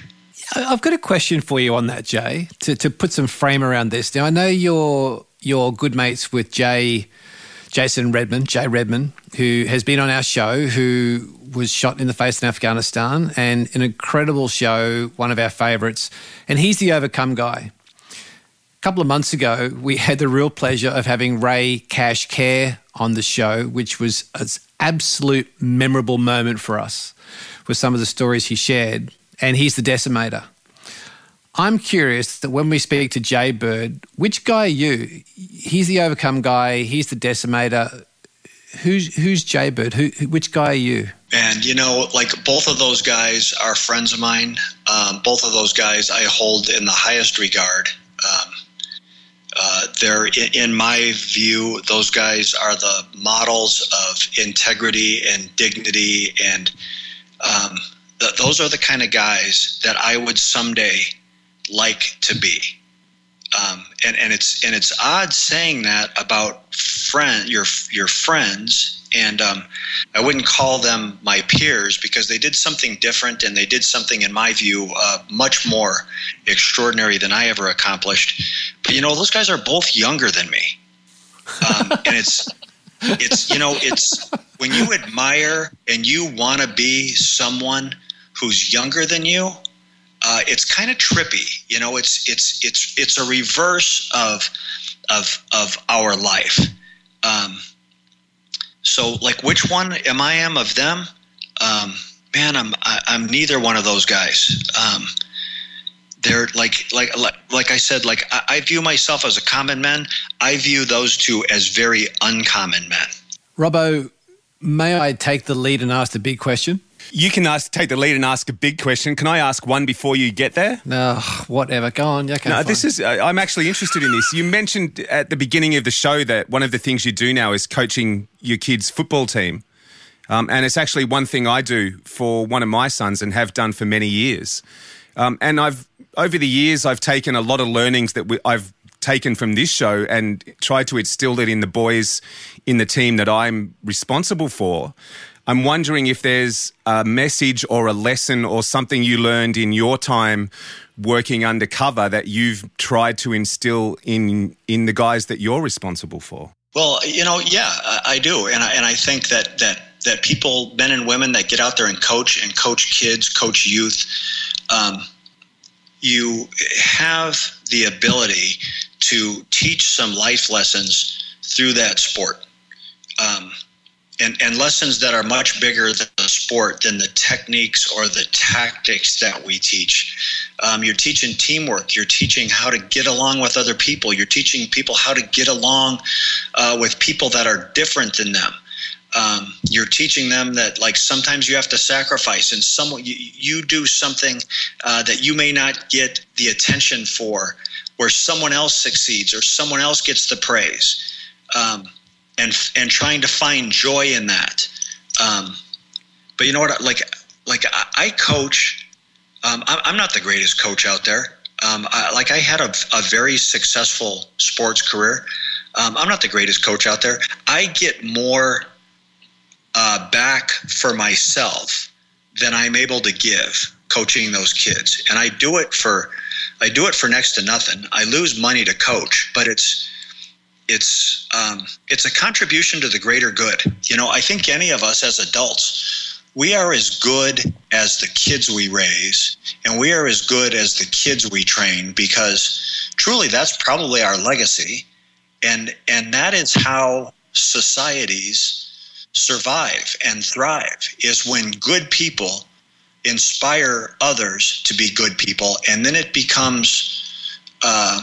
I've got a question for you on that, Jay, to, to put some frame around this. Now, I know you're, you're good mates with Jay, Jason Redman, Jay Redman, who has been on our show, who was shot in the face in Afghanistan, and an incredible show, one of our favourites. And he's the overcome guy. A couple of months ago, we had the real pleasure of having Ray Cash Care on the show, which was an absolute memorable moment for us with some of the stories he shared. And he's the decimator. I'm curious that when we speak to Jay Bird, which guy are you? He's the overcome guy. He's the decimator. Who's who's Jay Bird? Who, which guy are you? And you know, like both of those guys are friends of mine. Um, both of those guys I hold in the highest regard. Um, uh, they're, in, in my view, those guys are the models of integrity and dignity, and um, th- those are the kind of guys that I would someday like to be. Um, and, and it's and it's odd saying that about friend your your friends and um, I wouldn't call them my peers because they did something different and they did something in my view uh, much more extraordinary than I ever accomplished. But you know those guys are both younger than me, um, and it's it's you know it's when you admire and you want to be someone who's younger than you uh, it's kind of trippy. You know, it's it's it's it's a reverse of of of our life. Um, so, like, which one am I am of them? Um, man, I'm I, am i am neither one of those guys. Um, they're like like like like I said, like I, I view myself as a common man. I view those two as very uncommon men. Robbo, may I take the lead and ask the big question? You can ask, take the lead and ask a big question. Can I ask one before you get there? No, whatever. Go on. Okay, no, fine. this is. Uh, I'm actually interested in this. You mentioned at the beginning of the show that one of the things you do now is coaching your kids' football team, um, and it's actually one thing I do for one of my sons and have done for many years. Um, and I've over the years I've taken a lot of learnings that we, I've taken from this show and tried to instill it in the boys in the team that I'm responsible for. I'm wondering if there's a message or a lesson or something you learned in your time working undercover that you've tried to instill in in the guys that you're responsible for. Well, you know, yeah, I do, and I, and I think that that that people, men and women that get out there and coach and coach kids, coach youth, um, you have the ability to teach some life lessons through that sport. Um, and, and lessons that are much bigger than the sport than the techniques or the tactics that we teach. Um, you're teaching teamwork. You're teaching how to get along with other people. You're teaching people how to get along uh, with people that are different than them. Um, you're teaching them that like sometimes you have to sacrifice and some you, you do something uh, that you may not get the attention for where someone else succeeds or someone else gets the praise um, and and trying to find joy in that. Um, but you know what? Like like I, coach. Um, I'm not the greatest coach out there. Um, I, like I had a, a, very successful sports career. Um, I'm not the greatest coach out there. I get more uh, back for myself than I'm able to give coaching those kids, and I do it for I do it for next to nothing. I lose money to coach, but it's it's um, it's a contribution to the greater good. You know, I think any of us as adults, we are as good as the kids we raise, and we are as good as the kids we train because truly that's probably our legacy, and and that is how societies survive and thrive is when good people inspire others to be good people, and then it becomes. Uh,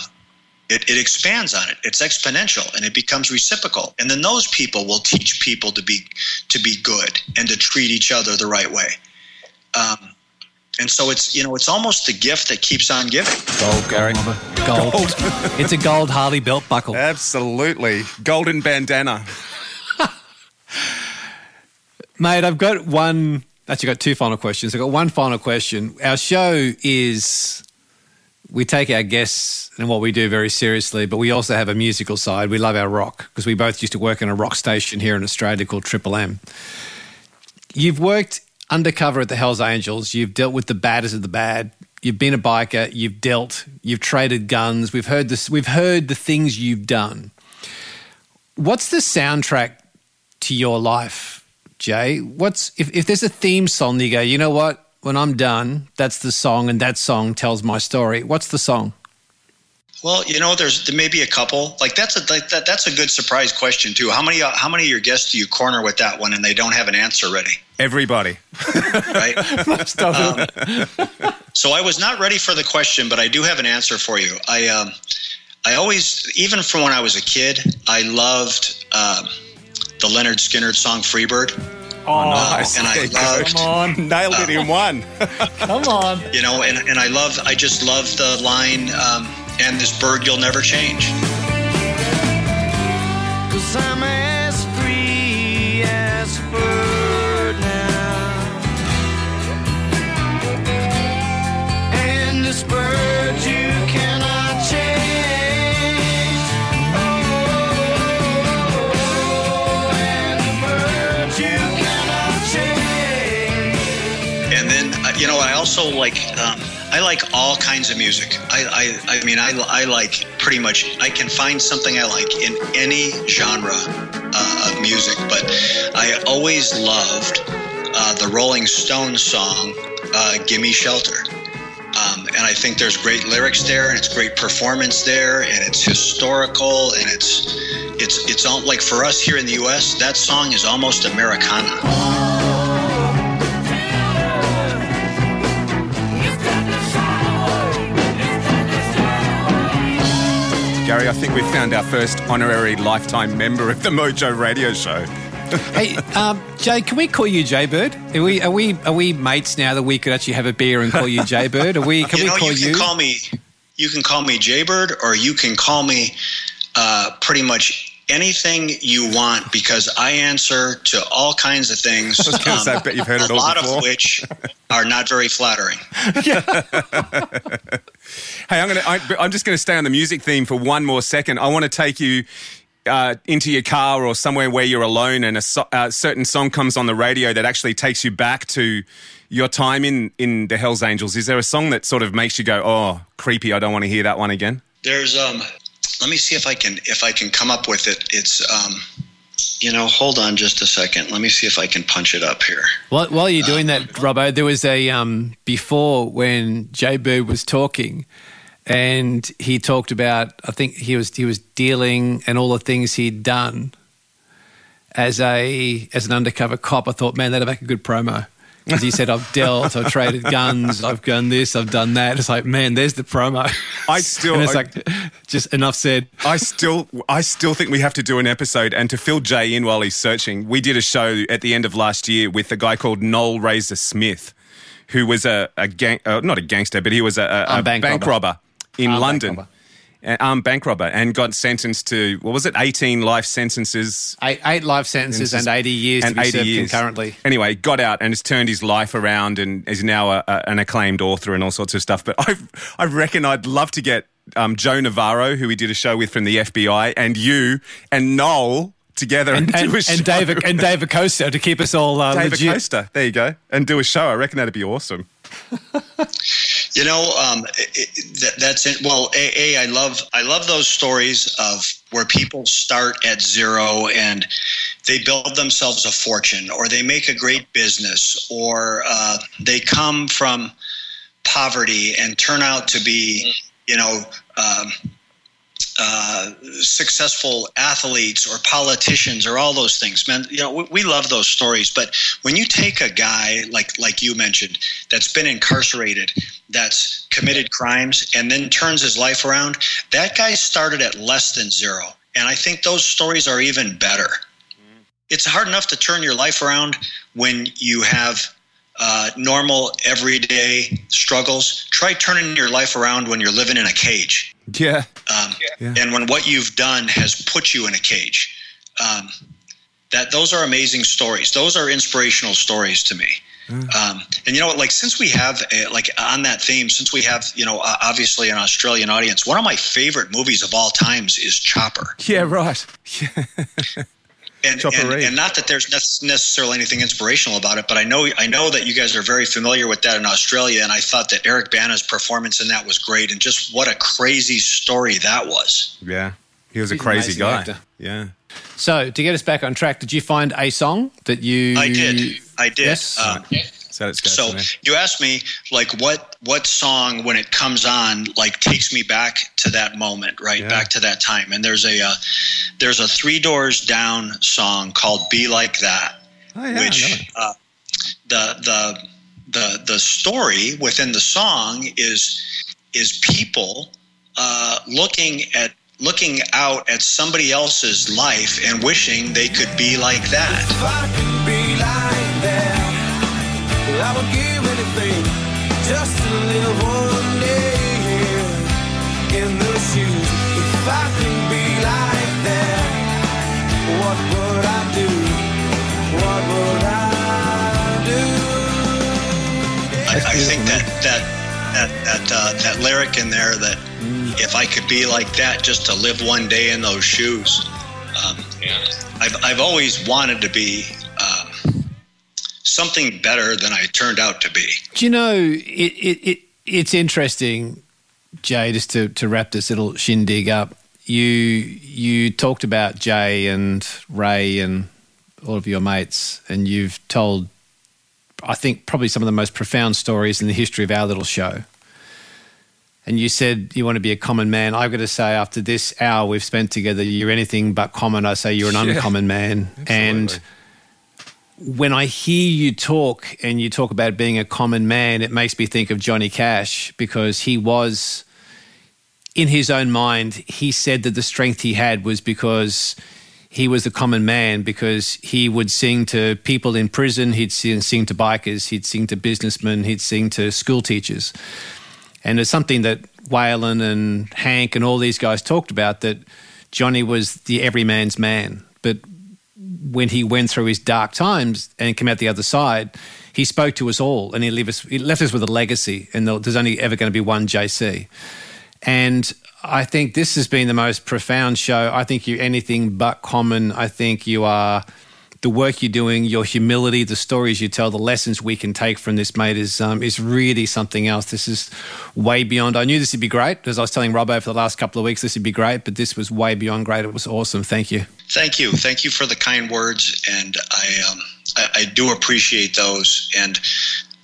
it, it expands on it. It's exponential and it becomes reciprocal. And then those people will teach people to be to be good and to treat each other the right way. Um, and so it's you know it's almost the gift that keeps on giving. Gold, Gary. Gold. gold. it's a gold Harley belt buckle. Absolutely, golden bandana. Mate, I've got one. Actually, got two final questions. I've got one final question. Our show is we take our guests and what we do very seriously, but we also have a musical side. We love our rock because we both used to work in a rock station here in Australia called Triple M. You've worked undercover at the Hells Angels. You've dealt with the baddest of the bad. You've been a biker. You've dealt. You've traded guns. We've heard this. We've heard the things you've done. What's the soundtrack to your life, Jay? What's if, if there's a theme song you go, you know what? When I'm done, that's the song, and that song tells my story. What's the song? Well, you know, there's there may be a couple. Like that's a like that, that's a good surprise question too. How many uh, how many of your guests do you corner with that one, and they don't have an answer ready? Everybody, right? Most. Um, So I was not ready for the question, but I do have an answer for you. I um, I always, even from when I was a kid, I loved um, the Lynyrd Skynyrd song "Freebird." Oh, nice. and I loved, Come on, nailed it in one. Come on. you know, and, and I love, I just love the line, um, "And this bird you'll never change." Also like, um, I like all kinds of music. I, I, I mean, I, I like pretty much, I can find something I like in any genre uh, of music, but I always loved uh, the Rolling Stones song, uh, Gimme Shelter. Um, and I think there's great lyrics there, and it's great performance there, and it's historical, and it's it's it's all like for us here in the U.S. That song is almost Americana. Gary, I think we've found our first honorary lifetime member of the Mojo Radio Show. hey, um, Jay, can we call you Jaybird? Are we are we are we mates now that we could actually have a beer and call you Jaybird? Are we? Can you we know, call you you? can call me. You can call me Jaybird, or you can call me uh, pretty much anything you want because I answer to all kinds of things. I gonna say, I bet you've heard a it all lot before. of which are not very flattering. Hey, I'm gonna. I, I'm just going to stay on the music theme for one more second. I want to take you uh, into your car or somewhere where you're alone, and a so, uh, certain song comes on the radio that actually takes you back to your time in in the Hell's Angels. Is there a song that sort of makes you go, "Oh, creepy! I don't want to hear that one again"? There's um. Let me see if I can if I can come up with it. It's um. You know, hold on just a second. Let me see if I can punch it up here. While, while you're doing that, Robbo, there was a um, before when Jay Jaybird was talking, and he talked about I think he was he was dealing and all the things he'd done as a as an undercover cop. I thought, man, that'd make a good promo. Because he said, I've dealt, I've traded guns, I've done this, I've done that. It's like, man, there's the promo. I still, and it's I- like, just enough said. I still, I still think we have to do an episode. And to fill Jay in while he's searching, we did a show at the end of last year with a guy called Noel Razor Smith, who was a, a gang, uh, not a gangster, but he was a, a, a bank bank, robber. robber, in bank London. An armed bank robber, and got sentenced to what was it, eighteen life sentences, Eight, eight life sentences and 80 years and to be served concurrently. Anyway, got out and has turned his life around and is now a, a, an acclaimed author and all sorts of stuff. But I, I reckon I'd love to get um, Joe Navarro, who we did a show with from the FBI, and you and Noel together and, And, do a and, show. and Dave and Dave Acosta to keep us all uh, David legit. Costa. There you go. And do a show. I reckon that'd be awesome. You know, um, it, it, that, that's it. Well, a, a, I love I love those stories of where people start at zero and they build themselves a fortune, or they make a great business, or uh, they come from poverty and turn out to be, you know. Um, uh, successful athletes or politicians or all those things, man. You know, we, we love those stories. But when you take a guy like like you mentioned that's been incarcerated, that's committed crimes, and then turns his life around, that guy started at less than zero. And I think those stories are even better. It's hard enough to turn your life around when you have uh, normal, everyday struggles. Try turning your life around when you're living in a cage. Yeah. Um, And when what you've done has put you in a cage, um, that those are amazing stories. Those are inspirational stories to me. Um, and you know what? Like since we have a, like on that theme, since we have you know uh, obviously an Australian audience, one of my favorite movies of all times is Chopper. Yeah, right. And, and, and not that there's necessarily anything inspirational about it, but I know I know that you guys are very familiar with that in Australia, and I thought that Eric Bana's performance in that was great, and just what a crazy story that was. Yeah. He was a He's an crazy guy. actor. Yeah. So, to get us back on track, did you find a song that you. I did. I did. Yes. Um, So let's go. So from there. you asked me like what what song when it comes on like takes me back to that moment right Yeah. back to that time and there's a uh, there's a three doors down song called be like that Oh, yeah, which uh, the the the the story within the song is is people uh, looking at looking out at somebody else's life and wishing they could be like that. I would give anything just to live one day in those shoes. If I could be like that, what would I do? What would I do? I, I think that that that that uh, that lyric in there that if I could be like that just to live one day in those shoes. Um, I've I've always wanted to be something better than I turned out to be. Do you know, it, it, it, it's interesting, Jay, just to, to wrap this little shindig up. You, you talked about Jay and Ray and all of your mates, and you've told, I think, probably some of the most profound stories in the history of our little show. And you said you want to be a common man. I've got to say, after this hour we've spent together, you're anything but common. I say you're an Yeah. uncommon man. And when I hear you talk and you talk about being a common man, it makes me think of Johnny Cash because he was, in his own mind, he said that the strength he had was because he was a common man because he would sing to people in prison, he'd sing, sing to bikers, he'd sing to businessmen, he'd sing to school teachers. And it's something that Waylon and Hank and all these guys talked about that Johnny was the everyman's man. But when he went through his dark times and came out the other side, he spoke to us all and he left us, he left us with a legacy. And there's only ever going to be one JC. And I think this has been the most profound show. I think you're anything but common. I think you are the work you're doing, your humility, the stories you tell, the lessons we can take from this, mate, is um, is really something else. This is way beyond. I knew this would be great, as I was telling Rob over the last couple of weeks. This would be great, but this was way beyond great. It was awesome. Thank you. Thank you, thank you for the kind words, and I um, I, I do appreciate those. And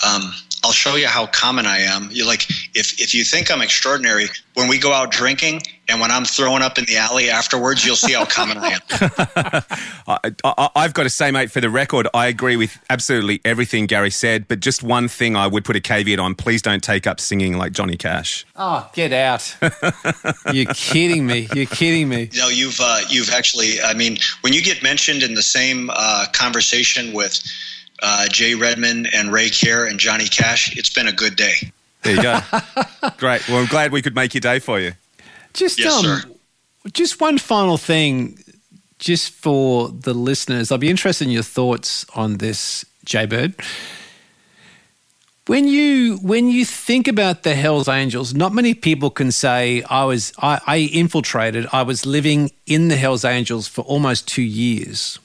um, I'll show you how common I am. You like if if you think I'm extraordinary when we go out drinking and when I'm throwing up in the alley afterwards, you'll see how common I am. I, I, I've got to say, mate, for the record, I agree with absolutely everything Gary said, but just one thing I would put a caveat on please don't take up singing like Johnny Cash. Oh, get out! You're kidding me. You're kidding me. No, you've uh, you've actually. I mean, when you get mentioned in the same uh, conversation with uh, Jay Redman and Ray Kerr and Johnny Cash, it's been a good day. There you go. Great. Well, I'm glad we could make your day for you. Just Yes, um, sir. just one final thing, just for the listeners. I'll be interested in your thoughts on this, Jay Bird. When you when you think about the Hell's Angels, not many people can say I was I, I infiltrated. I was living in the Hell's Angels for almost two years.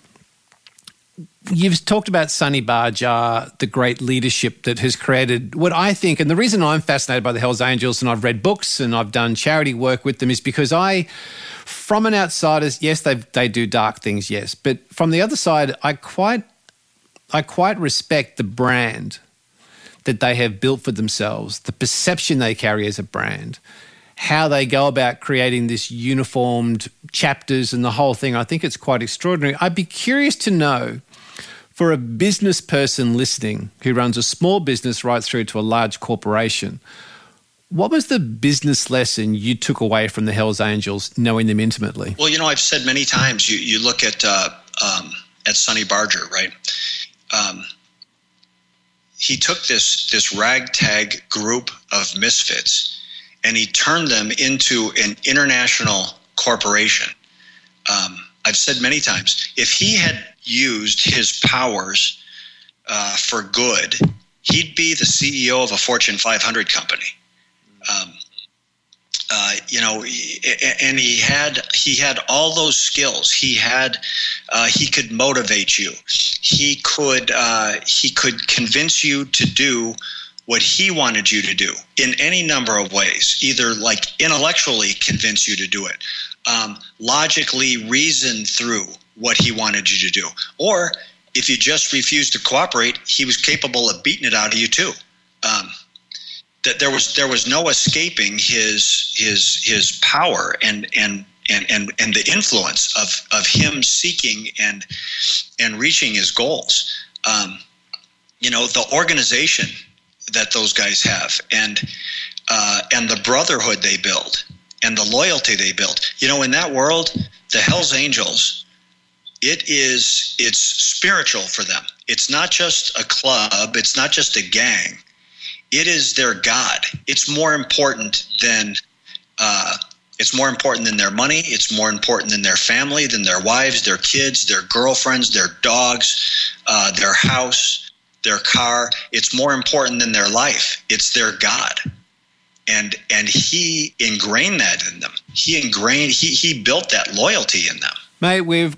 You've talked about Sonny Barger, the great leadership that has created what I think, and the reason I'm fascinated by the Hells Angels and I've read books and I've done charity work with them is because I, from an outsider's, yes, they they do dark things, yes, but from the other side, I quite, I quite respect the brand that they have built for themselves, the perception they carry as a brand, how they go about creating this uniformed chapters and the whole thing. I think it's quite extraordinary. I'd be curious to know for a business person listening who runs a small business right through to a large corporation, what was the business lesson you took away from the Hells Angels, knowing them intimately? Well, you know, I've said many times. You you look at uh, um, at Sonny Barger, right? Um, he took this this ragtag group of misfits, and he turned them into an international corporation. Um, I've said many times, if he had used his powers uh, for good, he'd be the CEO of a Fortune 500 company. Um, uh, you know, and he had he had all those skills. He had uh, he could motivate you. He could uh, he could convince you to do what he wanted you to do in any number of ways. Either like intellectually convince you to do it, um, logically reason through what he wanted you to do, or if you just refused to cooperate, he was capable of beating it out of you too. Um, that there was there was no escaping his his his power and and and and, and the influence of of him seeking and and reaching his goals. Um, you know, the organization that those guys have, and uh, and the brotherhood they build, and the loyalty they build. You know, in that world, the Hell's Angels, it is it's spiritual for them. It's not just a club. It's not just a gang. It is their God. It's more important than. Uh, it's more important than their money. It's more important than their family, than their wives, their kids, their girlfriends, their dogs, uh, their house, their car. It's more important than their life. It's their God. And and he ingrained that in them. He ingrained he he built that loyalty in them. Mate, we're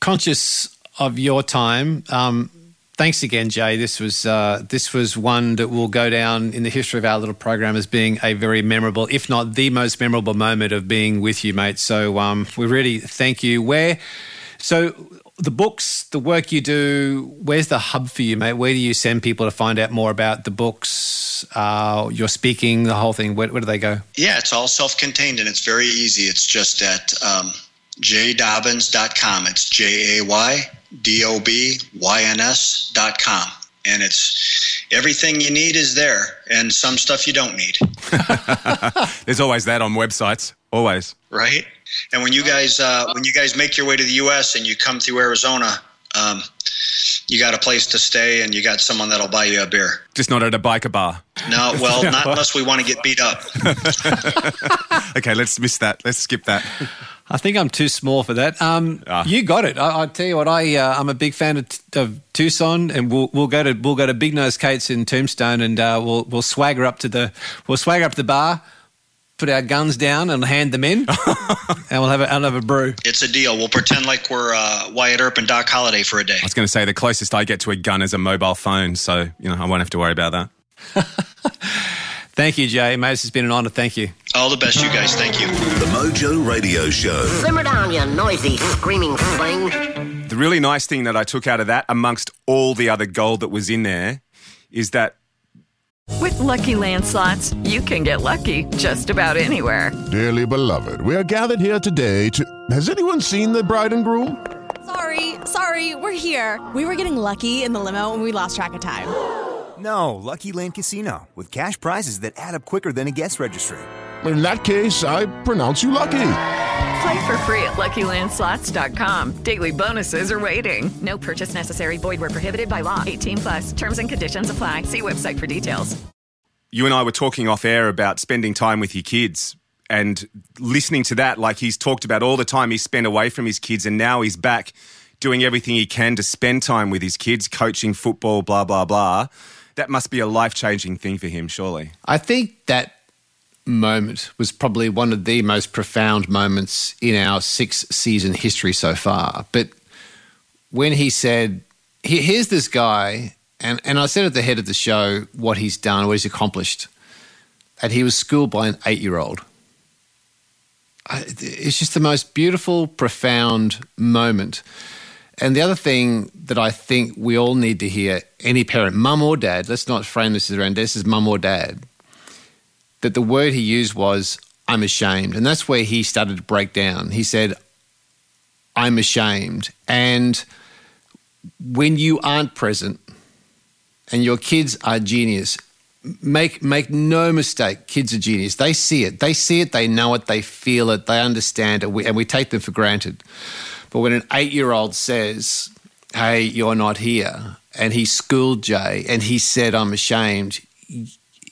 conscious of your time. Um, thanks again, Jay. This was uh, this was one that will go down in the history of our little program as being a very memorable, if not the most memorable moment of being with you, mate. So um, we really thank you. Where so the books, the work you do, where's the hub for you, mate? Where do you send people to find out more about the books, uh, your speaking, the whole thing? Where, where do they go? Yeah, it's all self-contained and it's very easy. It's just at um, jaydobyns.com. It's J A Y D O B Y N S dot com. And it's everything you need is there and some stuff you don't need. There's always that on websites. Always. Right? And when you guys uh, when you guys make your way to the US and you come through Arizona, um, you got a place to stay and you got someone that'll buy you a beer. Just not at a biker bar. No, well, not unless we want to get beat up. okay, let's miss that. Let's skip that. I think I'm too small for that. Um, You got it. I, I tell you what, I uh, I'm a big fan of, of Tucson, and we'll we'll go to we'll go to Big Nose Kate's in Tombstone, and uh, we'll we'll swagger up to the we'll swagger up to the bar, put our guns down, and hand them in, and we'll have a, I'll have a brew. It's a deal. We'll pretend like we're uh, Wyatt Earp and Doc Holliday for a day. I was going to say the closest I get to a gun is a mobile phone, so you know I won't have to worry about that. Thank you, Jay. Mate, this has been an honour. Thank you. All the best, you guys. Thank you. The Mojo Radio Show. Simmer down, you noisy, screaming thing. The really nice thing that I took out of that, amongst all the other gold that was in there, is that With Lucky Land slots, you can get lucky just about anywhere. Dearly beloved, we are gathered here today to. Has anyone seen the bride and groom? Sorry, sorry, we're here. We were getting lucky in the limo and we lost track of time. No, Lucky Land Casino, with cash prizes that add up quicker than a guest registry. In that case, I pronounce you lucky. Play for free at LuckyLandSlots.com. Daily bonuses are waiting. No purchase necessary. Void where prohibited by law. 18 plus. Terms and conditions apply. See website for details. you and I were talking off air about spending time with your kids and listening to that, like he's talked about all the time he spent away from his kids, and now he's back doing everything he can to spend time with his kids, coaching football, blah, blah, blah. That must be a life changing thing for him, surely. I think that moment was probably one of the most profound moments in our six season history so far. But when he said, Here's this guy, and, and I said at the head of the show what he's done, what he's accomplished, and he was schooled by an eight year old. It's just the most beautiful, profound moment. And the other thing that I think we all need to hear, any parent, mum or dad, let's not frame this around this is mum or dad, that the word he used was, I'm ashamed. And that's where he started to break down. He said, I'm ashamed. And when you aren't present and your kids are genius, make make no mistake, kids are genius. They see it. They see it, they know it, they feel it, they understand it, we, and we take them for granted. But when an eight year old says, Hey, you're not here, and he schooled Jay and he said, I'm ashamed, e-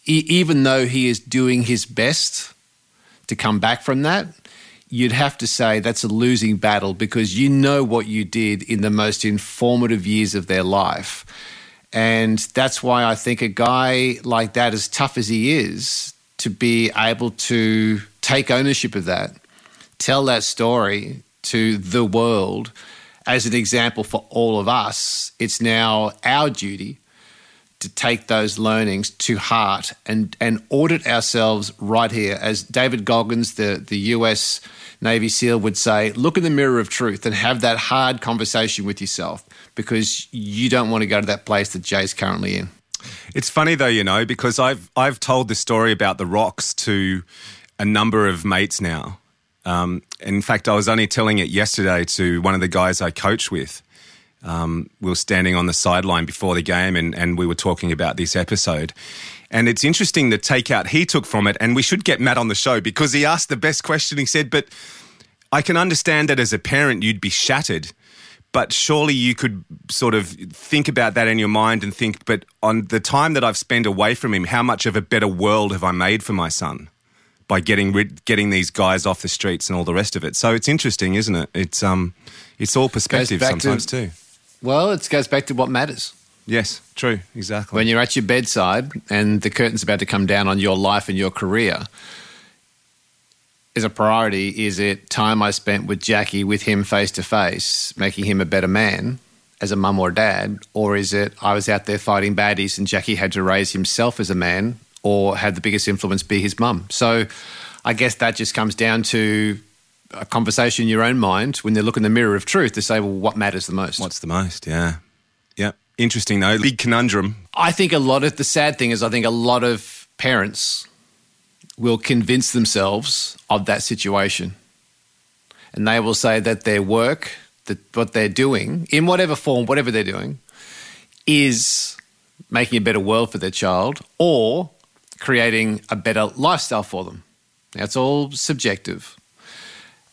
even though he is doing his best to come back from that, you'd have to say that's a losing battle because you know what you did in the most informative years of their life. And that's why I think a guy like that, as tough as he is, to be able to take ownership of that, tell that story to the world as an example for all of us, it's now our duty to take those learnings to heart and, and audit ourselves right here. As David Goggins, the, the US Navy SEAL, would say, look in the mirror of truth and have that hard conversation with yourself because you don't want to go to that place that Jay's currently in. It's funny though, you know, because I've I've told this story about the rocks to a number of mates now. Um, in fact, I was only telling it yesterday to one of the guys I coach with, Um, we were standing on the sideline before the game, and, and we were talking about this episode. And it's interesting the takeout he took from it. And we should get Matt on the show because he asked the best question. He said, "But I can understand that as a parent, you'd be shattered." But surely you could sort of think about that in your mind and think, but on the time that I've spent away from him, how much of a better world have I made for my son by getting rid, getting these guys off the streets and all the rest of it? So it's interesting, isn't it? It's um, it's all perspective back to- sometimes too. Well, it goes back to what matters. Yes, true, exactly. When you're at your bedside and the curtain's about to come down on your life and your career, is a priority? Is it time I spent with Jackie, with him face to face, making him a better man as a mum or dad? Or is it I was out there fighting baddies and Jackie had to raise himself as a man or had the biggest influence be his mum? So I guess that just comes down to a conversation in your own mind when they look in the mirror of truth to say, well, what matters the most? What's the most? Yeah. Yeah. Interesting though. Big conundrum. I think a lot of the sad thing is, I think a lot of parents will convince themselves of that situation. And they will say that their work, that what they're doing, in whatever form, whatever they're doing, is making a better world for their child or creating a better lifestyle for them. Now, it's all subjective.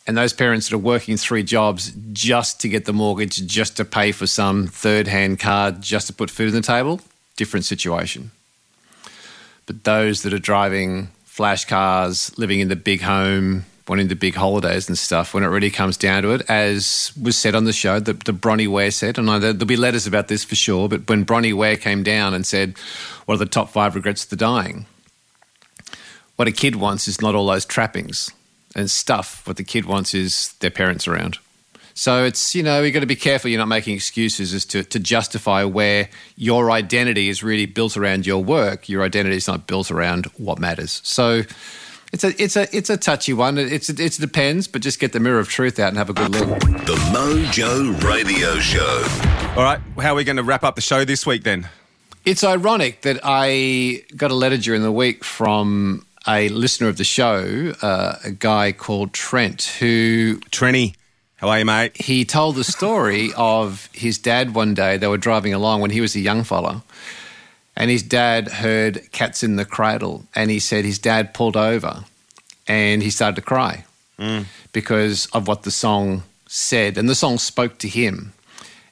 And those parents that are working three jobs just to get the mortgage, just to pay for some third hand car, just to put food on the table, different situation. But those that are driving flash cars, living in the big home, wanting the big holidays and stuff, when it really comes down to it, as was said on the show, the, the Bronnie Ware said, and there'll be letters about this for sure, but when Bronnie Ware came down and said, What are the top five regrets of the dying? What a kid wants is not all those trappings and stuff. What the kid wants is their parents around. So it's, you know, you've got to be careful you're not making excuses as to, to justify where your identity is really built around your work. Your identity is not built around what matters. So it's a it's a it's a touchy one. It's it depends, but just get the mirror of truth out and have a good look. The Mojo Radio Show. All right. How are we going to wrap up the show this week then? It's ironic that I got a letter during the week from a listener of the show, uh, a guy called Trent, who Trenny. How are you, mate? He told the story of his dad one day. They were driving along when he was a young fella, and his dad heard Cats in the Cradle, and he said his dad pulled over and he started to cry because of what the song said, and the song spoke to him.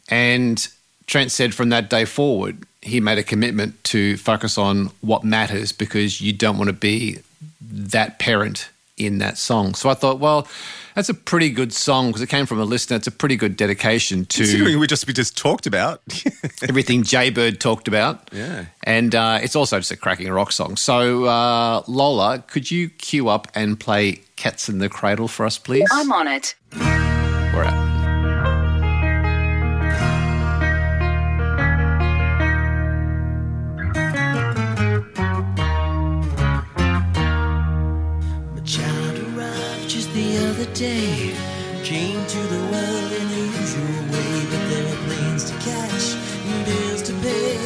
And Trent said from that day forward, he made a commitment to focus on what matters because you don't want to be that parent in that song. So I thought, well, that's a pretty good song because it came from a listener. It's a pretty good dedication to Considering we just we just talked about. everything Jaybird talked about. Yeah. And uh, it's also just a cracking rock song. So, uh, Lola, could you cue up and play Cats in the Cradle for us, please? I'm on it. We're out. Day. Came to the world in the usual way, but there were planes to catch and bills to pay.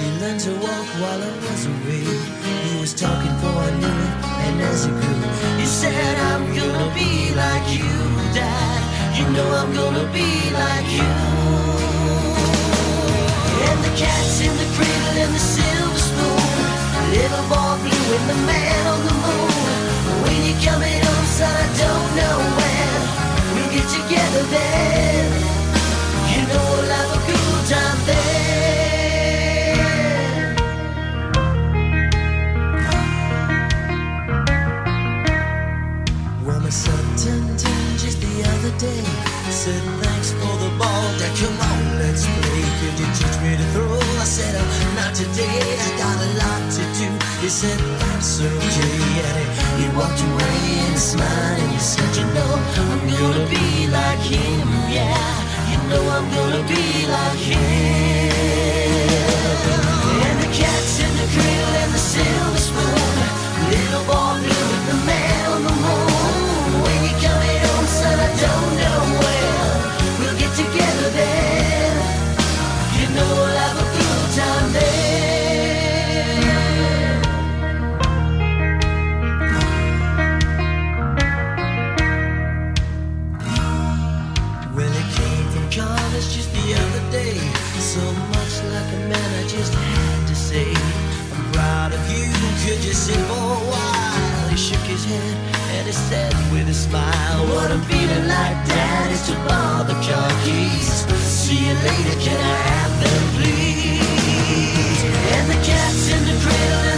He learned to walk while I was away. He was talking for I knew it, and as he grew, he said, I'm gonna be like you, Dad. You know I'm gonna be like you. And the cat's in the cradle and the silver spoon. Little boy blue and the man on the moon. When. We'll get together then. You know we'll have a good time then. Well, my son turned ten just the other day. Said thanks for the ball, Dad. Come on, let's play. You teach me to throw? I said, oh, not today. I got a lot to do. He said, that's okay. And he, he walked away and he smiled and he said, you know, I'm gonna be like him. Yeah, you know I'm gonna be like him. And the cat's in the cradle and the silver spoon. Little boy blue with the man said with a smile, What I'm feeling like, Dad, is to borrow the car keys. See you later, can I have them, please? And the cat's in the cradle.